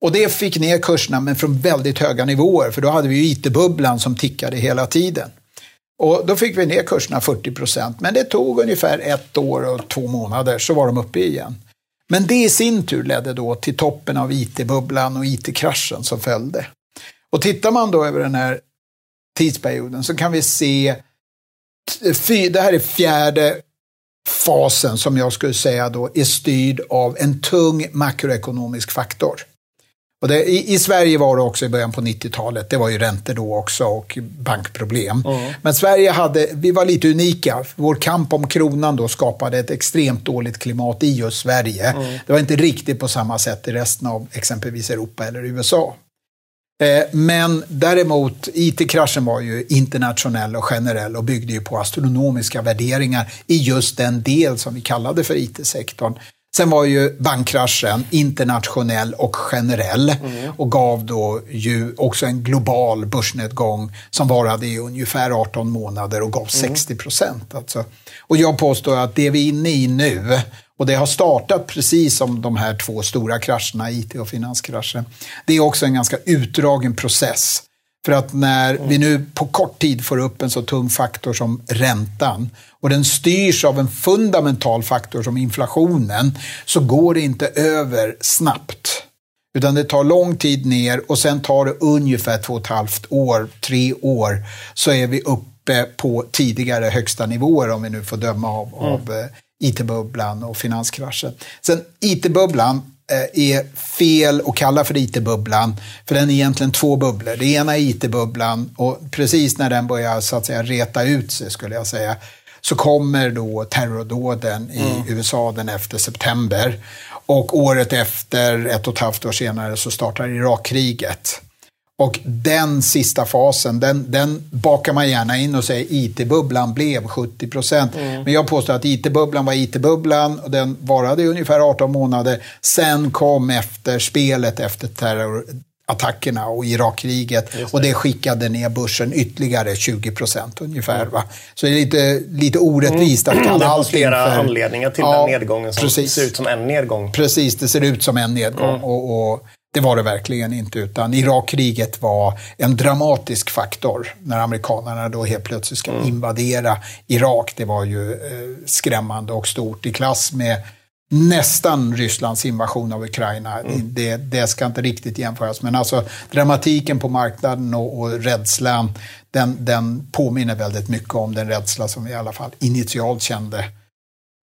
Och det fick ner kurserna, men från väldigt höga nivåer, för då hade vi ju IT-bubblan som tickade hela tiden. Och då fick vi ner kurserna 40 procent, men det tog ungefär ett år och två månader så var de uppe igen. Men det i sin tur ledde då till toppen av IT-bubblan och IT-kraschen som följde. Och tittar man då över den här tidsperioden så kan vi se, det här är fjärde fasen som jag skulle säga då är styrd av en tung makroekonomisk faktor. Och det, i, i, Sverige var det också i början på 90-talet, det var ju räntor då också och bankproblem. Mm. Men Sverige hade, vi var lite unika. Vår kamp om kronan då skapade ett extremt dåligt klimat i just Sverige. Mm. Det var inte riktigt på samma sätt i resten av exempelvis Europa eller USA. Eh, men däremot, IT-kraschen var ju internationell och generell och byggde ju på astronomiska värderingar i just den del som vi kallade för IT-sektorn. Sen var ju bankkraschen internationell och generell mm. och gav då ju också en global börsnedgång som varade i ungefär 18 månader och gav mm. 60 procent. Alltså. Och jag påstår att det vi är inne i nu, och det har startat precis som de här två stora krascherna, IT och finanskraschen, det är också en ganska utdragen process. För att när vi nu på kort tid får upp en så tung faktor som räntan och den styrs av en fundamental faktor som inflationen så går det inte över snabbt. Utan det tar lång tid ner och sen tar det ungefär två och ett halvt år, tre år så är vi uppe på tidigare högsta nivåer om vi nu får döma av, mm. av eh, IT-bubblan och finanskraschen. Sen IT-bubblan är fel att kalla för IT-bubblan, för den är egentligen två bubblor. Det ena är IT-bubblan och precis när den börjar så att säga reta ut sig, skulle jag säga, så kommer då terrordåden i mm. USA den 11 september. Och året efter, ett och ett halvt år senare, så startar Irakkriget. Och den sista fasen, den, den bakar man gärna in och säger IT-bubblan blev 70 procent. Mm. Men jag påstår att IT-bubblan var IT-bubblan och den varade i ungefär 18 månader. Sen kom efter spelet efter terrorattackerna och Irakkriget och det skickade ner börsen ytterligare 20 procent ungefär. Mm. Va? Så det är lite, lite orättvist mm. att kalla för... flera anledningar till ja, den nedgången som precis. ser ut som en nedgång. Precis, det ser ut som en nedgång. Mm. och, och det var det verkligen inte, utan Irakkriget var en dramatisk faktor när amerikanerna då helt plötsligt ska mm. invadera Irak. Det var ju eh, skrämmande och stort i klass med nästan Rysslands invasion av Ukraina. Mm. Det, det, ska inte riktigt jämföras, men alltså dramatiken på marknaden och, och rädslan, den, den påminner väldigt mycket om den rädsla som vi i alla fall initialt kände,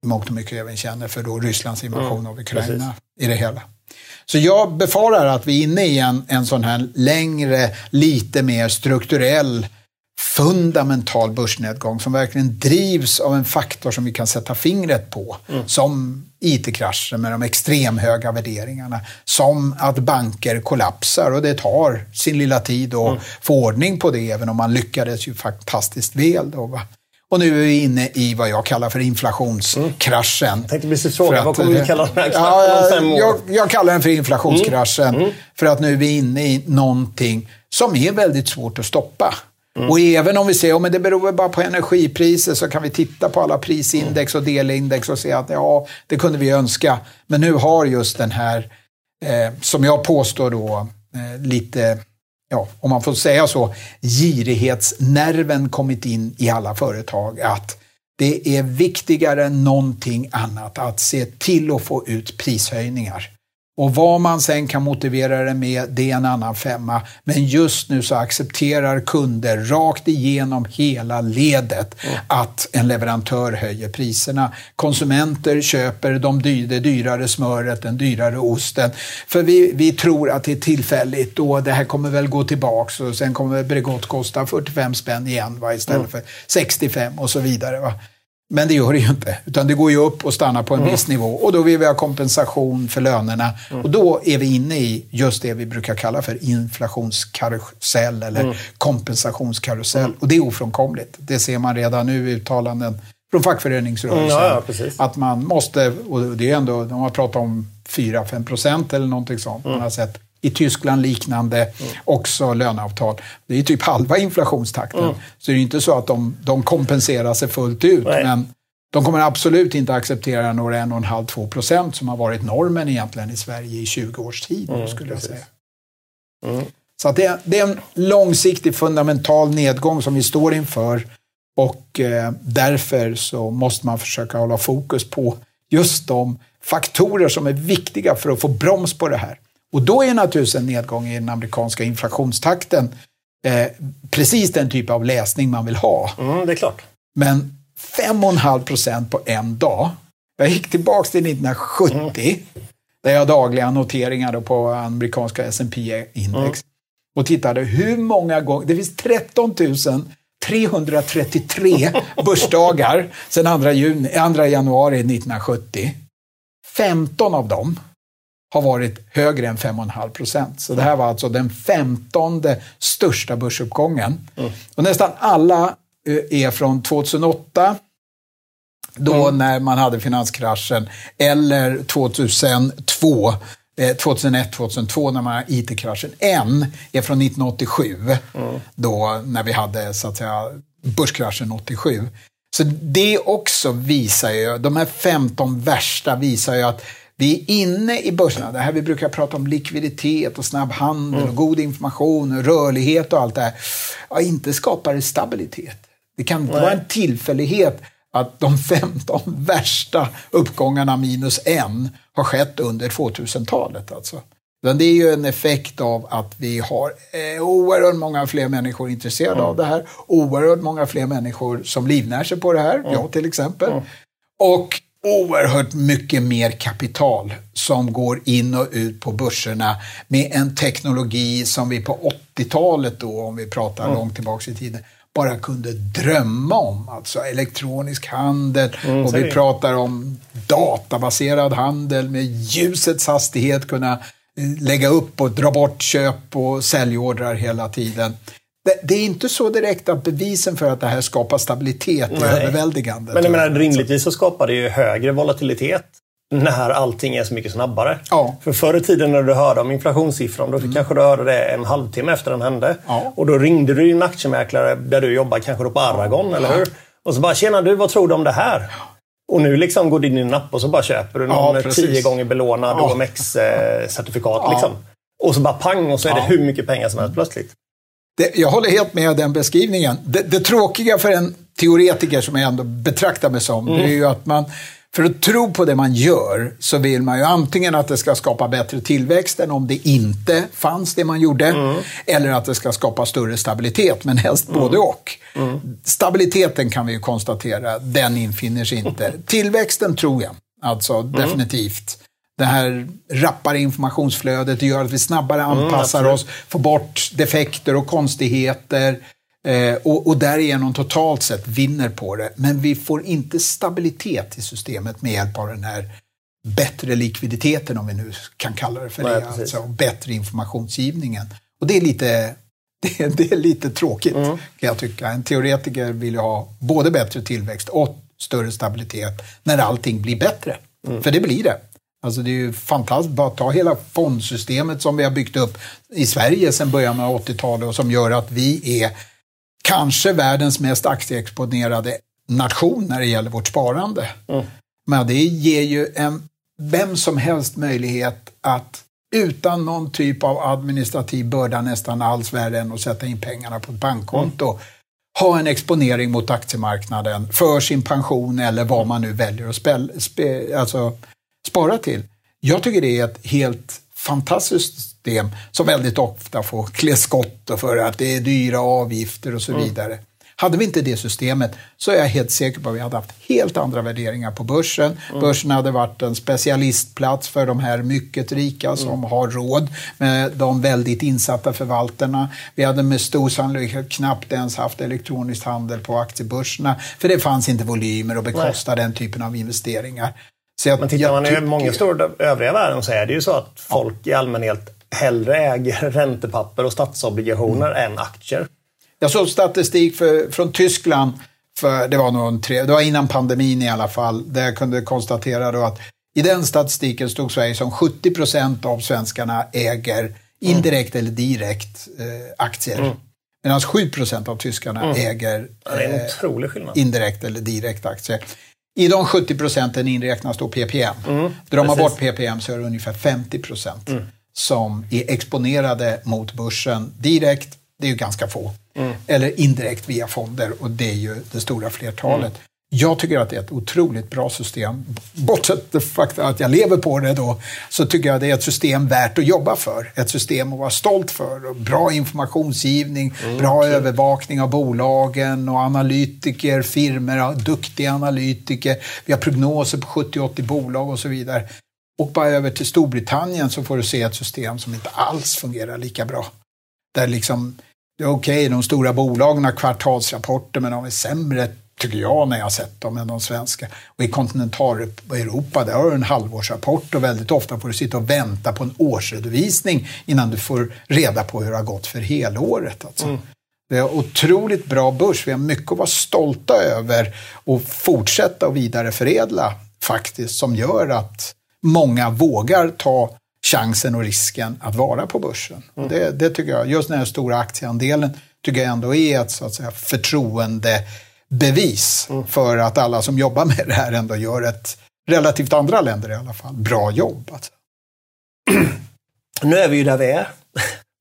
i mångt och mycket även känner för då Rysslands invasion mm. av Ukraina Precis. i det hela. Så jag befarar att vi är inne i en, en sån här längre, lite mer strukturell fundamental börsnedgång som verkligen drivs av en faktor som vi kan sätta fingret på. Mm. Som IT-krascher med de extremhöga värderingarna. Som att banker kollapsar och det tar sin lilla tid att mm. få ordning på det, även om man lyckades ju fantastiskt väl. Då, va? Och nu är vi inne i vad jag kallar för inflationskraschen. Mm. Jag tänkte precis fråga, vad kommer du kalla den här ja, om fem år? Jag, jag, kallar den för inflationskraschen. Mm. Mm. För att nu är vi inne i någonting som är väldigt svårt att stoppa. Mm. Och även om vi säger att det beror bara på energipriser så kan vi titta på alla prisindex och delindex och se att ja, det kunde vi önska. Men nu har just den här, eh, som jag påstår då, eh, lite, ja, om man får säga så, girighetsnerven kommit in i alla företag. Att det är viktigare än någonting annat att se till att få ut prishöjningar. Och vad man sen kan motivera det med, det är en annan femma. Men just nu så accepterar kunder rakt igenom hela ledet mm. att en leverantör höjer priserna. Konsumenter köper de dy det dyrare smöret, den dyrare osten. För vi, vi tror att det är tillfälligt och det här kommer väl gå tillbaks och sen kommer Bregott kosta 45 spänn igen va, istället mm. för 65 och så vidare. Va. Men det gör det ju inte, utan det går ju upp och stannar på en mm. viss nivå och då vill vi ha kompensation för lönerna. Mm. Och då är vi inne i just det vi brukar kalla för inflationskarusell eller mm. kompensationskarusell. Mm. Och det är ofrånkomligt. Det ser man redan nu i uttalanden från fackföreningsrörelsen. Ja, ja, att man måste, och det är ändå, de har pratat om 4-5 procent eller någonting sånt. Man mm. har sett i Tyskland liknande, mm. också löneavtal. Det är typ halva inflationstakten. Mm. Så det är inte så att de, de kompenserar sig fullt ut. Nej. Men de kommer absolut inte acceptera några 1,5-2 procent som har varit normen egentligen i Sverige i 20 års tid. Mm, skulle jag säga. Mm. Så att det, är, det är en långsiktig fundamental nedgång som vi står inför. Och eh, därför så måste man försöka hålla fokus på just de faktorer som är viktiga för att få broms på det här. Och då är naturligtvis en nedgång i den amerikanska inflationstakten eh, precis den typ av läsning man vill ha. Mm, det är klart. Men 5,5 procent på en dag. Jag gick tillbaka till 1970 mm. där jag dagliga noteringar på amerikanska S&P index mm. och tittade hur många gånger, det finns 13 333 *laughs* börsdagar sedan 2, juni, 2 januari 1970. 15 av dem har varit högre än 5,5 procent. Så det här var alltså den femtonde största börsuppgången. Mm. Och nästan alla eh, är från 2008, då mm. när man hade finanskraschen, eller 2002, 2001, 2002 när man hade IT-kraschen. En är från 1987, mm. då när vi hade så att säga börskraschen 87. Så det också visar ju, de här 15 värsta visar ju att vi är inne i börserna, det här vi brukar prata om likviditet och snabb handel mm. och god information, rörlighet och allt det här. Ja, inte skapar det stabilitet. Det kan inte Nej. vara en tillfällighet att de 15 *laughs* värsta uppgångarna minus en har skett under 2000-talet. Alltså. Men det är ju en effekt av att vi har eh, oerhört många fler människor intresserade mm. av det här. Oerhört många fler människor som livnär sig på det här, mm. jag till exempel. Mm. Och oerhört mycket mer kapital som går in och ut på börserna med en teknologi som vi på 80-talet då, om vi pratar mm. långt tillbaka i tiden, bara kunde drömma om. Alltså elektronisk handel mm, och vi det. pratar om databaserad handel med ljusets hastighet kunna eh, lägga upp och dra bort köp och säljordrar hela tiden det, är inte så direkt att bevisen för att det här skapar stabilitet är överväldigande. Men jag menar, rimligtvis så skapar det ju högre volatilitet när allting är så mycket snabbare. Ja. För förr i tiden när du hörde om inflationssiffran, då mm. kanske du hörde det en halvtimme efter den hände. Ja. Och då ringde du en aktiemäklare där du jobbar, kanske då på Aragon, ja. eller hur? Och så bara, tjena du, vad tror du om det här? Och nu liksom går du in i en app och så bara köper du någon ja, tio gånger belånad. OMX-certifikat. Ja. Liksom. Och så bara pang och så är det hur mycket pengar som helst plötsligt. Det, jag håller helt med den beskrivningen. Det, det, tråkiga för en teoretiker som jag ändå betraktar mig som, mm. det är ju att man för att tro på det man gör så vill man ju antingen att det ska skapa bättre tillväxt än om det inte fanns det man gjorde. Mm. Eller att det ska skapa större stabilitet, men helst mm. både och. Mm. Stabiliteten kan vi ju konstatera, den infinner sig inte. Tillväxten tror jag, alltså mm. definitivt. Det här rappare informationsflödet gör att vi snabbare mm, anpassar mm, oss, får bort defekter och konstigheter eh, och, och därigenom totalt sett vinner på det. Men vi får inte stabilitet i systemet med hjälp av den här bättre likviditeten, om vi nu kan kalla det för Nej, det, alltså bättre informationsgivningen. Och det är lite, *laughs* det är, det är lite tråkigt, mm. kan jag tycka. En teoretiker vill ju ha både bättre tillväxt och större stabilitet när allting blir bättre. Mm. För det blir det. Alltså det är ju fantastiskt, bara ta hela fondsystemet som vi har byggt upp i Sverige sedan början av 80-talet och som gör att vi är kanske världens mest aktieexponerade nation när det gäller vårt sparande. Mm. Men det ger ju en, vem som helst möjlighet att utan någon typ av administrativ börda nästan alls värre än att sätta in pengarna på ett bankkonto. Mm. Ha en exponering mot aktiemarknaden för sin pension eller vad man nu väljer att spel, spe, alltså, spara till. Jag tycker det är ett helt fantastiskt system som väldigt ofta får klä skott för att det är dyra avgifter och så mm. vidare. Hade vi inte det systemet så är jag helt säker på att vi hade haft helt andra värderingar på börsen. Mm. Börsen hade varit en specialistplats för de här mycket rika mm. som har råd med de väldigt insatta förvaltarna. Vi hade med stor sannolikhet knappt ens haft elektronisk handel på aktiebörserna för det fanns inte volymer att bekosta Nej. den typen av investeringar. Så jag, Men tittar man i många stora övriga världen så är det ju så att folk ja. i allmänhet hellre äger *laughs* räntepapper och statsobligationer mm. än aktier. Jag såg statistik för, från Tyskland, för, det, var någon tre, det var innan pandemin i alla fall, där jag kunde konstatera då att i den statistiken stod Sverige som 70 procent av svenskarna äger indirekt mm. eller direkt eh, aktier. Mm. Medan 7 procent av tyskarna mm. äger eh, indirekt eller direkt aktier. I de 70 procenten inräknas då PPM. Mm, Drar man bort PPM så är det ungefär 50 procent mm. som är exponerade mot börsen direkt. Det är ju ganska få. Mm. Eller indirekt via fonder och det är ju det stora flertalet. Mm. Jag tycker att det är ett otroligt bra system. Bortsett faktum att jag lever på det då, så tycker jag det är ett system värt att jobba för. Ett system att vara stolt för. Bra informationsgivning, mm, bra okay. övervakning av bolagen och analytiker, firmor, duktiga analytiker. Vi har prognoser på 70-80 bolag och så vidare. Och bara över till Storbritannien så får du se ett system som inte alls fungerar lika bra. Där liksom, det är okej, okay, de stora bolagen har kvartalsrapporter men de är sämre tycker jag när jag har sett dem, än de svenska. Och i kontinentaleuropa, där har du en halvårsrapport och väldigt ofta får du sitta och vänta på en årsredovisning innan du får reda på hur det har gått för helåret. Alltså. Mm. Det är otroligt bra börs, vi har mycket att vara stolta över och fortsätta att vidareförädla faktiskt, som gör att många vågar ta chansen och risken att vara på börsen. Mm. Det, det, tycker jag, just den här stora aktieandelen, tycker jag ändå är ett så att säga, förtroende bevis mm. för att alla som jobbar med det här ändå gör ett, relativt andra länder i alla fall, bra jobb. Alltså. Nu är vi ju där vi är.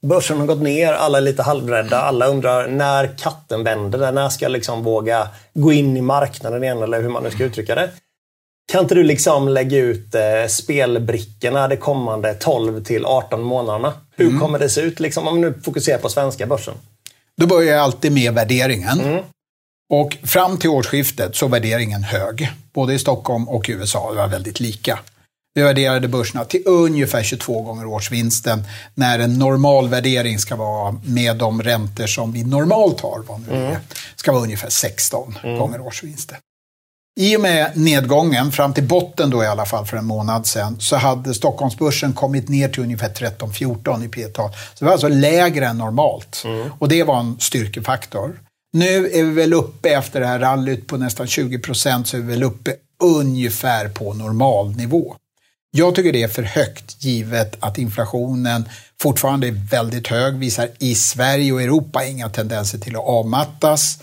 Börsen har gått ner, alla är lite halvrädda. Alla undrar när katten vänder, när ska jag liksom våga gå in i marknaden igen, eller hur man nu ska uttrycka det. Kan inte du liksom lägga ut eh, spelbrickorna de kommande 12 till 18 månaderna? Hur mm. kommer det se ut, liksom, om vi nu fokuserar på svenska börsen? Då börjar jag alltid med värderingen. Mm. Och fram till årsskiftet så var värderingen hög. Både i Stockholm och i USA. Det var väldigt lika. Vi värderade börserna till ungefär 22 gånger årsvinsten när en normal värdering ska vara med de räntor som vi normalt har, vad nu mm. ska vara ungefär 16 mm. gånger årsvinsten. I och med nedgången, fram till botten då i alla fall för en månad sedan, så hade Stockholmsbörsen kommit ner till ungefär 13-14 i P-tal. Så det var alltså lägre än normalt. Mm. Och det var en styrkefaktor. Nu är vi väl uppe efter det här rallyt på nästan 20 procent så är vi väl uppe ungefär på normalnivå. Jag tycker det är för högt givet att inflationen fortfarande är väldigt hög, visar i Sverige och Europa inga tendenser till att avmattas.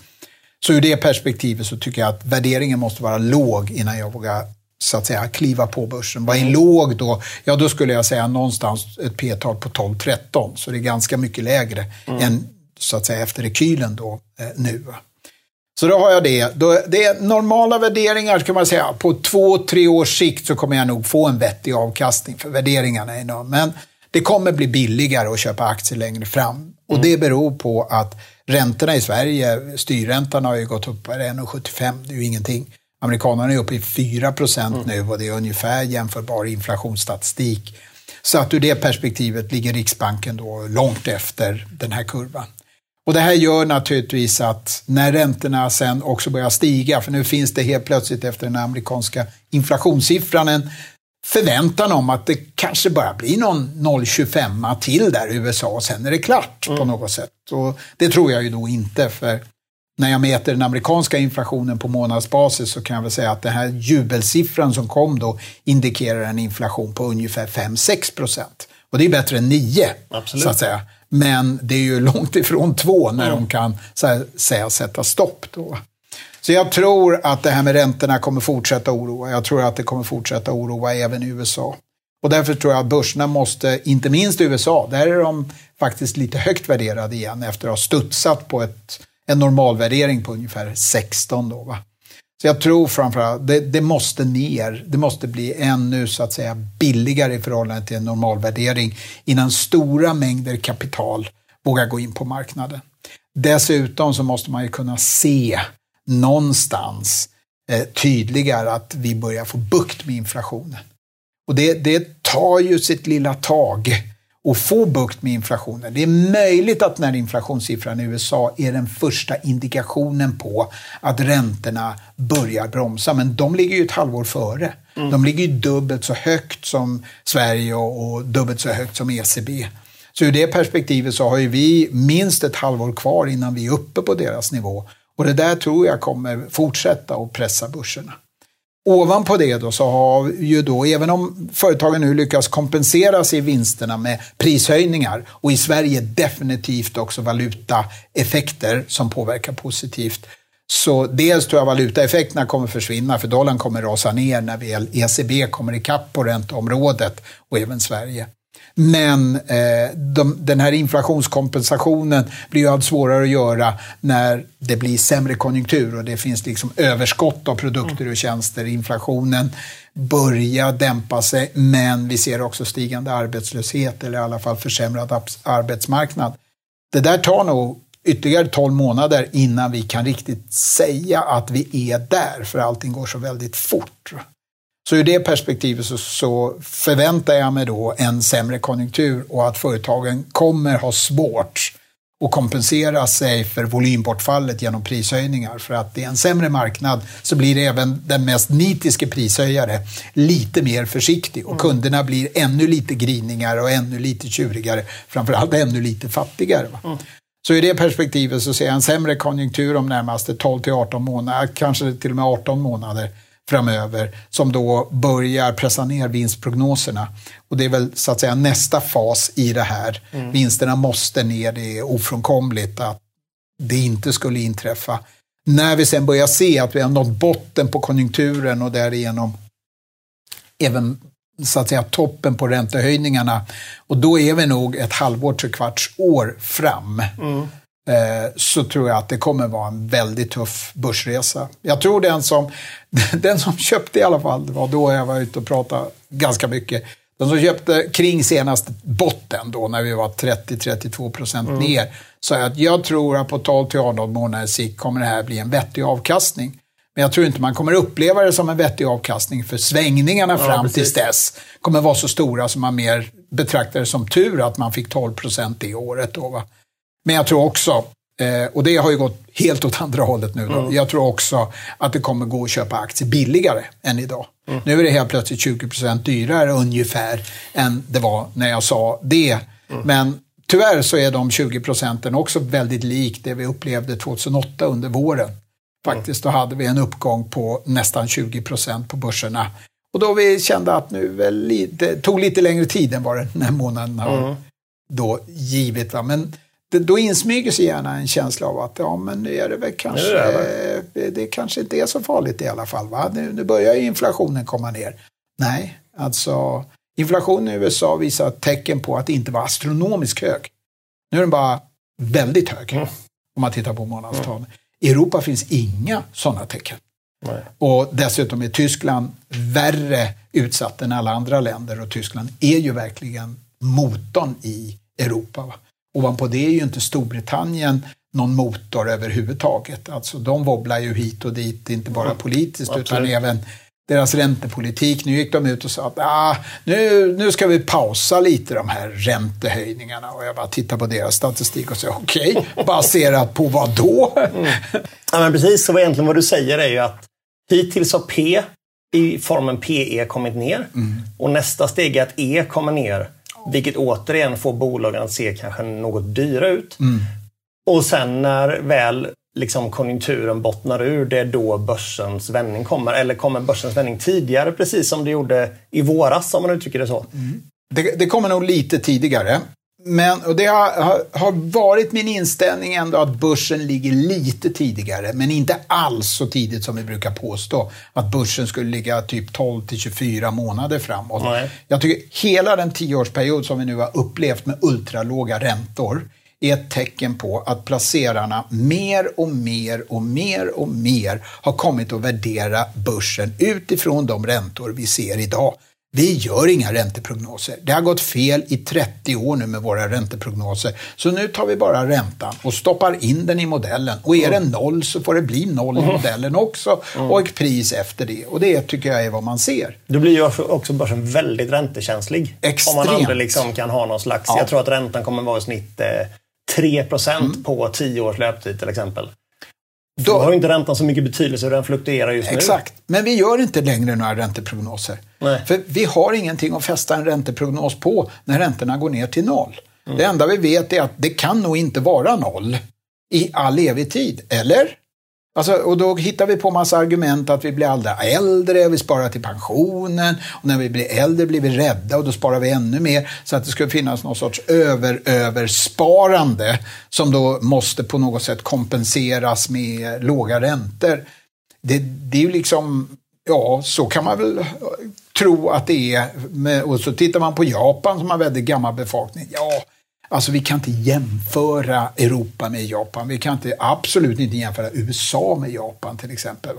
Så ur det perspektivet så tycker jag att värderingen måste vara låg innan jag vågar så att säga kliva på börsen. Vad är låg då? Ja, då skulle jag säga någonstans ett P-tal på 12-13, så det är ganska mycket lägre mm. än så att säga efter rekylen då eh, nu. Så då har jag det. Då, det är normala värderingar kan man säga. På två, tre års sikt så kommer jag nog få en vettig avkastning för värderingarna är enorm. Men det kommer bli billigare att köpa aktier längre fram. Och mm. det beror på att räntorna i Sverige, styrräntan har ju gått upp, 1,75, det är ju ingenting. Amerikanerna är uppe i 4 procent mm. nu och det är ungefär jämförbar inflationsstatistik. Så att ur det perspektivet ligger Riksbanken då långt efter den här kurvan. Och det här gör naturligtvis att när räntorna sen också börjar stiga, för nu finns det helt plötsligt efter den amerikanska inflationssiffran en förväntan om att det kanske bara blir någon 0,25 till där i USA och sen är det klart mm. på något sätt. Och det tror jag ju då inte, för när jag mäter den amerikanska inflationen på månadsbasis så kan jag väl säga att den här jubelsiffran som kom då indikerar en inflation på ungefär 5-6 procent. Och det är bättre än 9, Absolut. så att säga. Men det är ju långt ifrån 2 när de kan så säga sätta stopp. Då. Så jag tror att det här med räntorna kommer fortsätta oroa. Jag tror att det kommer fortsätta oroa även i USA. Och därför tror jag att börserna måste, inte minst i USA, där är de faktiskt lite högt värderade igen efter att ha studsat på ett, en normalvärdering på ungefär 16. Då, va? Så jag tror framförallt, det, det måste ner, det måste bli ännu så att säga billigare i förhållande till en normalvärdering innan stora mängder kapital vågar gå in på marknaden. Dessutom så måste man ju kunna se någonstans eh, tydligare att vi börjar få bukt med inflationen. Och det, det tar ju sitt lilla tag att få bukt med inflationen. Det är möjligt att den här inflationssiffran i USA är den första indikationen på att räntorna börjar bromsa, men de ligger ju ett halvår före. Mm. De ligger ju dubbelt så högt som Sverige och, och dubbelt så högt som ECB. Så ur det perspektivet så har ju vi minst ett halvår kvar innan vi är uppe på deras nivå. Och det där tror jag kommer fortsätta att pressa börserna. Ovanpå det då så har ju då, även om företagen nu lyckas kompensera sig i vinsterna med prishöjningar och i Sverige definitivt också valutaeffekter som påverkar positivt. Så dels tror jag valutaeffekterna kommer försvinna för dollarn kommer rasa ner när väl ECB kommer ikapp på ränteområdet och även Sverige. Men eh, de, den här inflationskompensationen blir ju allt svårare att göra när det blir sämre konjunktur och det finns liksom överskott av produkter och tjänster. Inflationen börjar dämpa sig men vi ser också stigande arbetslöshet eller i alla fall försämrad arbetsmarknad. Det där tar nog ytterligare 12 månader innan vi kan riktigt säga att vi är där, för allting går så väldigt fort. Så ur det perspektivet så, så, förväntar jag mig då en sämre konjunktur och att företagen kommer ha svårt att kompensera sig för volymbortfallet genom prishöjningar. För att i en sämre marknad så blir även den mest nitiske prishöjare lite mer försiktig och mm. kunderna blir ännu lite grinigare och ännu lite tjurigare. Framförallt ännu lite fattigare. Mm. Så i det perspektivet så ser jag en sämre konjunktur om närmaste 12 till 18 månader, kanske till och med 18 månader framöver som då börjar pressa ner vinstprognoserna. Och det är väl så att säga nästa fas i det här. Mm. Vinsterna måste ner, det är ofrånkomligt att det inte skulle inträffa. När vi sen börjar se att vi har nått botten på konjunkturen och därigenom även så att säga toppen på räntehöjningarna. Och då är vi nog ett halvår, tre kvarts år fram. Mm. Eh, så tror jag att det kommer vara en väldigt tuff börsresa. Jag tror den som, *laughs* den som köpte i alla fall, det var då jag var ute och pratade ganska mycket, den som köpte kring senaste botten då när vi var 30-32 procent mm. ner, sa att jag tror att på 12 till 18 månaders sikt kommer det här bli en vettig avkastning. Men jag tror inte man kommer uppleva det som en vettig avkastning för svängningarna ja, fram till dess kommer vara så stora som man mer betraktar det som tur att man fick 12 procent det året. Då, va? Men jag tror också, eh, och det har ju gått helt åt andra hållet nu, då. Mm. jag tror också att det kommer gå att köpa aktier billigare än idag. Mm. Nu är det helt plötsligt 20% dyrare ungefär än det var när jag sa det. Mm. Men tyvärr så är de 20 procenten också väldigt likt det vi upplevde 2008 under våren. Faktiskt, då hade vi en uppgång på nästan 20 procent på börserna. Och då vi kände att nu lite, tog lite längre tid än vad den här månaden har mm. då givit. Va? Men det, då insmyger sig gärna en känsla av att ja, men nu är det väl kanske, det, det, det kanske inte är så farligt i alla fall. Va? Nu, nu börjar inflationen komma ner. Nej, alltså inflationen i USA visar tecken på att inte vara astronomiskt hög. Nu är den bara väldigt hög mm. om man tittar på månadstalen. Mm. I Europa finns inga sådana tecken. Nej. Och dessutom är Tyskland värre utsatt än alla andra länder och Tyskland är ju verkligen motorn i Europa. Va? Ovanpå det är ju inte Storbritannien någon motor överhuvudtaget. Alltså de wobblar ju hit och dit, inte bara politiskt Absolut. utan även deras räntepolitik. Nu gick de ut och sa att ah, nu, nu ska vi pausa lite de här räntehöjningarna. Och jag bara tittar på deras statistik och säger okej, okay, *laughs* baserat på vad då? Mm. Ja, men precis, så egentligen vad du säger är ju att hittills har P i formen PE kommit ner mm. och nästa steg är att E kommer ner. Vilket återigen får bolagen att se kanske något dyra ut. Mm. Och sen när väl liksom konjunkturen bottnar ur, det är då börsens vändning kommer. Eller kommer börsens vändning tidigare, precis som det gjorde i våras, om man uttrycker det så? Mm. Det, det, kommer nog lite tidigare. Men, och det har, har, varit min inställning ändå att börsen ligger lite tidigare, men inte alls så tidigt som vi brukar påstå. Att börsen skulle ligga typ 12 till 24 månader framåt. Nej. Jag tycker hela den tioårsperiod som vi nu har upplevt med ultralåga räntor är ett tecken på att placerarna mer och mer och mer och mer har kommit att värdera börsen utifrån de räntor vi ser idag. Vi gör inga ränteprognoser. Det har gått fel i 30 år nu med våra ränteprognoser. Så nu tar vi bara räntan och stoppar in den i modellen. Och är den noll så får det bli noll i mm. modellen också. Mm. Och ett pris efter det. Och det tycker jag är vad man ser. Då blir ju också börsen väldigt räntekänslig. Extremt. Om man aldrig liksom kan ha någon slags... Ja. Jag tror att räntan kommer vara i snitt eh, 3 mm. på 10 års löptid till exempel. Då har ju inte räntan så mycket betydelse den fluktuerar just nu. Exakt, men vi gör inte längre några ränteprognoser. Nej. För vi har ingenting att fästa en ränteprognos på när räntorna går ner till noll. Mm. Det enda vi vet är att det kan nog inte vara noll i all evig tid, eller? Alltså, och då hittar vi på massa argument att vi blir aldrig äldre, vi sparar till pensionen och när vi blir äldre blir vi rädda och då sparar vi ännu mer. Så att det skulle finnas någon sorts överöversparande som då måste på något sätt kompenseras med låga räntor. Det, det är ju liksom, ja, så kan man väl tro att det är. Och så tittar man på Japan som har väldigt gammal befolkning. Ja, Alltså vi kan inte jämföra Europa med Japan. Vi kan inte, absolut inte jämföra USA med Japan till exempel.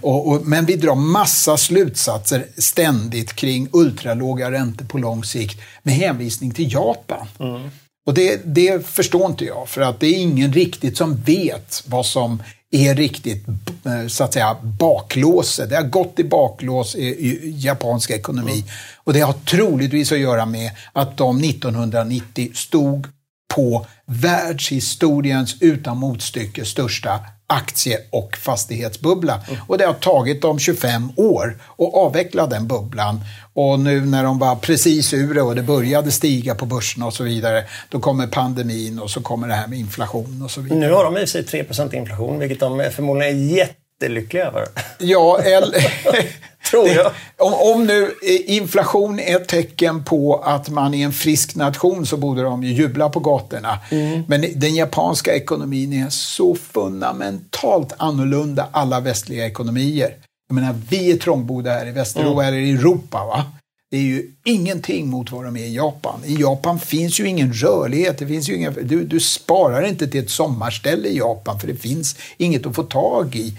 Och, och, men vi drar massa slutsatser ständigt kring ultralåga räntor på lång sikt med hänvisning till Japan. Mm. Och det, det förstår inte jag, för att det är ingen riktigt som vet vad som är riktigt eh, så att säga baklåse. Det har gått i baklås i, i japansk ekonomi. Mm. Och det har troligtvis att göra med att de 1990 stod på världshistoriens utan motstycke största aktie och fastighetsbubbla. Mm. Och det har tagit dem 25 år att avveckla den bubblan. Och nu när de var precis ur det och det började stiga på börsen och så vidare, då kommer pandemin och så kommer det här med inflation och så vidare. Nu har de i sig 3% inflation, vilket de förmodligen är jättelyckliga över. Ja, eller... *laughs* Tror jag. om, om nu inflation är ett tecken på att man är en frisk nation så borde de ju jubla på gatorna. Mm. Men den japanska ekonomin är så fundamentalt annorlunda alla västliga ekonomier. Jag menar, vi är trångbodda här i Västeuropa, mm. eller i Europa. Va? Det är ju ingenting mot vad de är i Japan. I Japan finns ju ingen rörlighet. Det finns ju inga, du, du sparar inte till ett sommarställe i Japan för det finns inget att få tag i.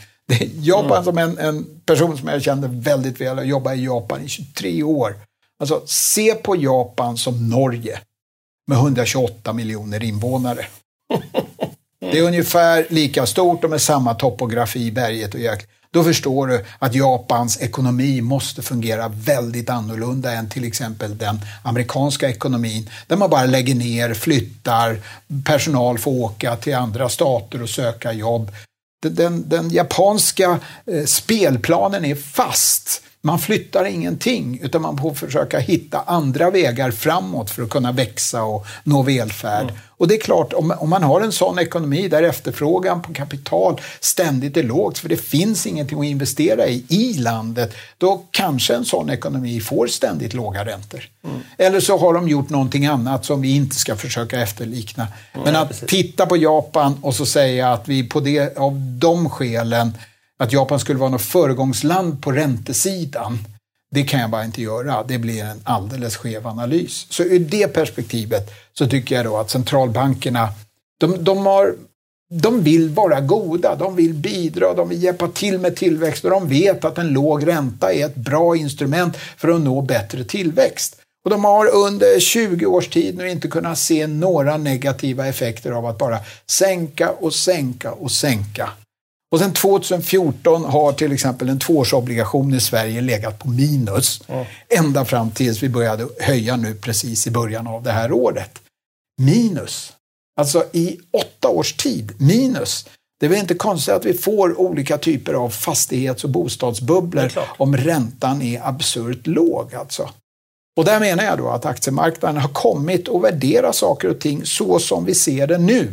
Japan mm. som en, en, person som jag kände väldigt väl och jobbade i Japan i 23 år. Alltså, se på Japan som Norge med 128 miljoner invånare. Det är ungefär lika stort och med samma topografi, berget och jäkla. Då förstår du att Japans ekonomi måste fungera väldigt annorlunda än till exempel den amerikanska ekonomin. Där man bara lägger ner, flyttar, personal får åka till andra stater och söka jobb. Den, den japanska eh, spelplanen är fast. Man flyttar ingenting utan man får försöka hitta andra vägar framåt för att kunna växa och nå välfärd. Mm. Och det är klart, om, om man har en sån ekonomi där efterfrågan på kapital ständigt är lågt, för det finns ingenting att investera i i landet, då kanske en sån ekonomi får ständigt låga räntor. Mm. Eller så har de gjort någonting annat som vi inte ska försöka efterlikna. Mm, Men att precis. titta på Japan och så säga att vi på det, av de skälen att Japan skulle vara något föregångsland på räntesidan, det kan jag bara inte göra. Det blir en alldeles skev analys. Så ur det perspektivet så tycker jag då att centralbankerna, de, de, har, de vill vara goda, de vill bidra, de vill hjälpa till med tillväxt och de vet att en låg ränta är ett bra instrument för att nå bättre tillväxt. Och de har under 20 års tid nu inte kunnat se några negativa effekter av att bara sänka och sänka och sänka. Och sen 2014 har till exempel en tvåårsobligation i Sverige legat på minus. Mm. Ända fram tills vi började höja nu precis i början av det här året. Minus. Alltså i åtta års tid, minus. Det är väl inte konstigt att vi får olika typer av fastighets och bostadsbubblor om räntan är absurt låg. Alltså. Och där menar jag då att aktiemarknaden har kommit att värdera saker och ting så som vi ser det nu.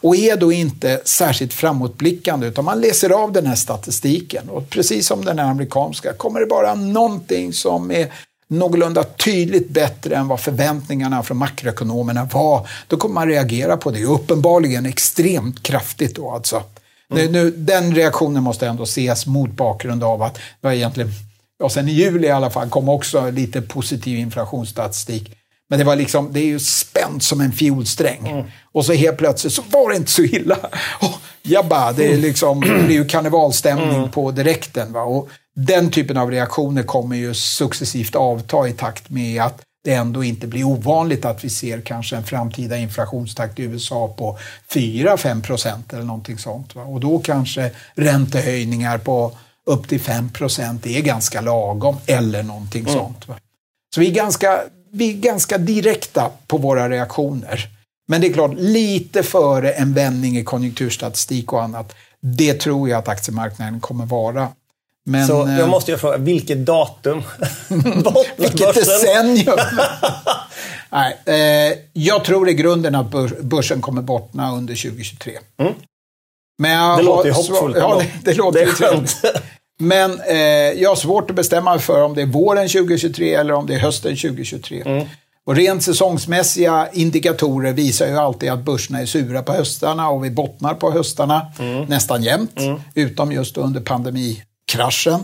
Och är då inte särskilt framåtblickande utan man läser av den här statistiken och precis som den här amerikanska kommer det bara någonting som är någorlunda tydligt bättre än vad förväntningarna från makroekonomerna var, då kommer man reagera på det. Uppenbarligen extremt kraftigt då alltså. Mm. Nu, den reaktionen måste ändå ses mot bakgrund av att det var egentligen, ja sen i juli i alla fall, kom också lite positiv inflationsstatistik. Men det var liksom, det är ju spänt som en fiolsträng. Mm. Och så helt plötsligt så var det inte så illa. *laughs* Oh, jabba, det är liksom, det blir ju karnevalstämning mm. på direkten. Va? Och den typen av reaktioner kommer ju successivt avta i takt med att det ändå inte blir ovanligt att vi ser kanske en framtida inflationstakt i USA på 4-5 procent eller någonting sånt. Va? Och då kanske räntehöjningar på upp till 5 procent är ganska lagom eller någonting mm. sånt. Va? Så vi är, ganska, vi är ganska direkta på våra reaktioner. Men det är klart, lite före en vändning i konjunkturstatistik och annat, det tror jag att aktiemarknaden kommer vara. Men, så jag eh, måste ju fråga, vilket datum? *laughs* vilket decennium? *laughs* Nej, eh, jag tror i grunden att börsen kommer bottna under 2023. Mm. Men det låter ju hoppfullt. Ja, det, det låter det är skönt. Men eh, jag har svårt att bestämma mig för om det är våren 2023 eller om det är hösten 2023. Mm. Och rent säsongsmässiga indikatorer visar ju alltid att börserna är sura på höstarna och vi bottnar på höstarna mm. nästan jämt. Mm. Utom just under pandemi kraschen.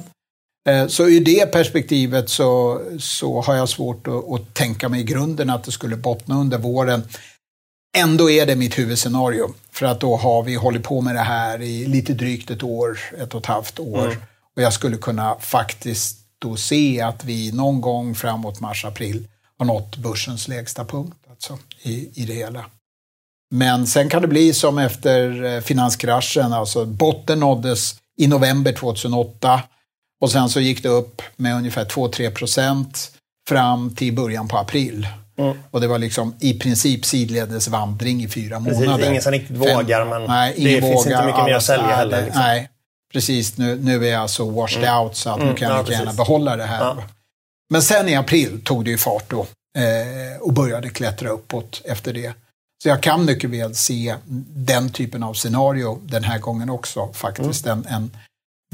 Eh, så ur det perspektivet så, så har jag svårt att, att, tänka mig i grunden att det skulle bottna under våren. Ändå är det mitt huvudscenario. För att då har vi hållit på med det här i lite drygt ett år, ett och ett halvt år. Mm. Och jag skulle kunna faktiskt då se att vi någon gång framåt mars-april har nått börsens lägsta punkt alltså, i, i det hela. Men sen kan det bli som efter eh, finanskraschen, alltså botten nåddes i november 2008 och sen så gick det upp med ungefär 2-3 procent fram till början på april. Mm. Och det var liksom i princip sidledes vandring i fyra precis, månader. Ingen som riktigt vågar, men nej, det vågar, finns inte mycket mer att sälja heller. Liksom. Nej, precis. Nu, nu är jag så washed mm. out så att mm. nu kan jag ja, gärna behålla det här. Ja. Men sen i april tog det ju fart då eh, och började klättra uppåt efter det. Så jag kan mycket väl se den typen av scenario den här gången också faktiskt. Mm. En, en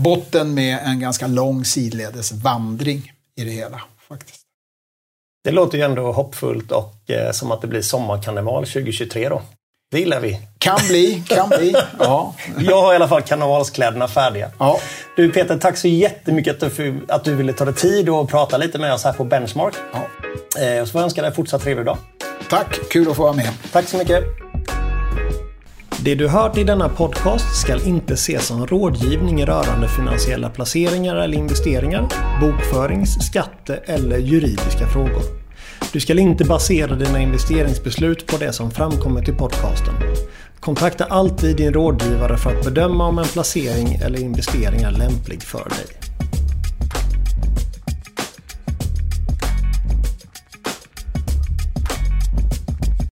botten med en ganska lång sidledes vandring i det hela. faktiskt. Det låter ju ändå hoppfullt och eh, som att det blir sommarkarneval 2023 då. Det gillar vi. Kan bli, kan bli. Ja. Jag har i alla fall karnevalskläderna färdiga. Ja. Du Peter, tack så jättemycket att du, att du ville ta dig tid och prata lite med oss här på Benchmark. Ja. Eh, så får jag önska dig en fortsatt trevlig dag. Tack, kul att få vara med. Tack så mycket. Det du hört i denna podcast ska inte ses som rådgivning rörande finansiella placeringar eller investeringar, bokförings-, skatte eller juridiska frågor. Du ska inte basera dina investeringsbeslut på det som framkommit i podcasten. Kontakta alltid din rådgivare för att bedöma om en placering eller investering är lämplig för dig.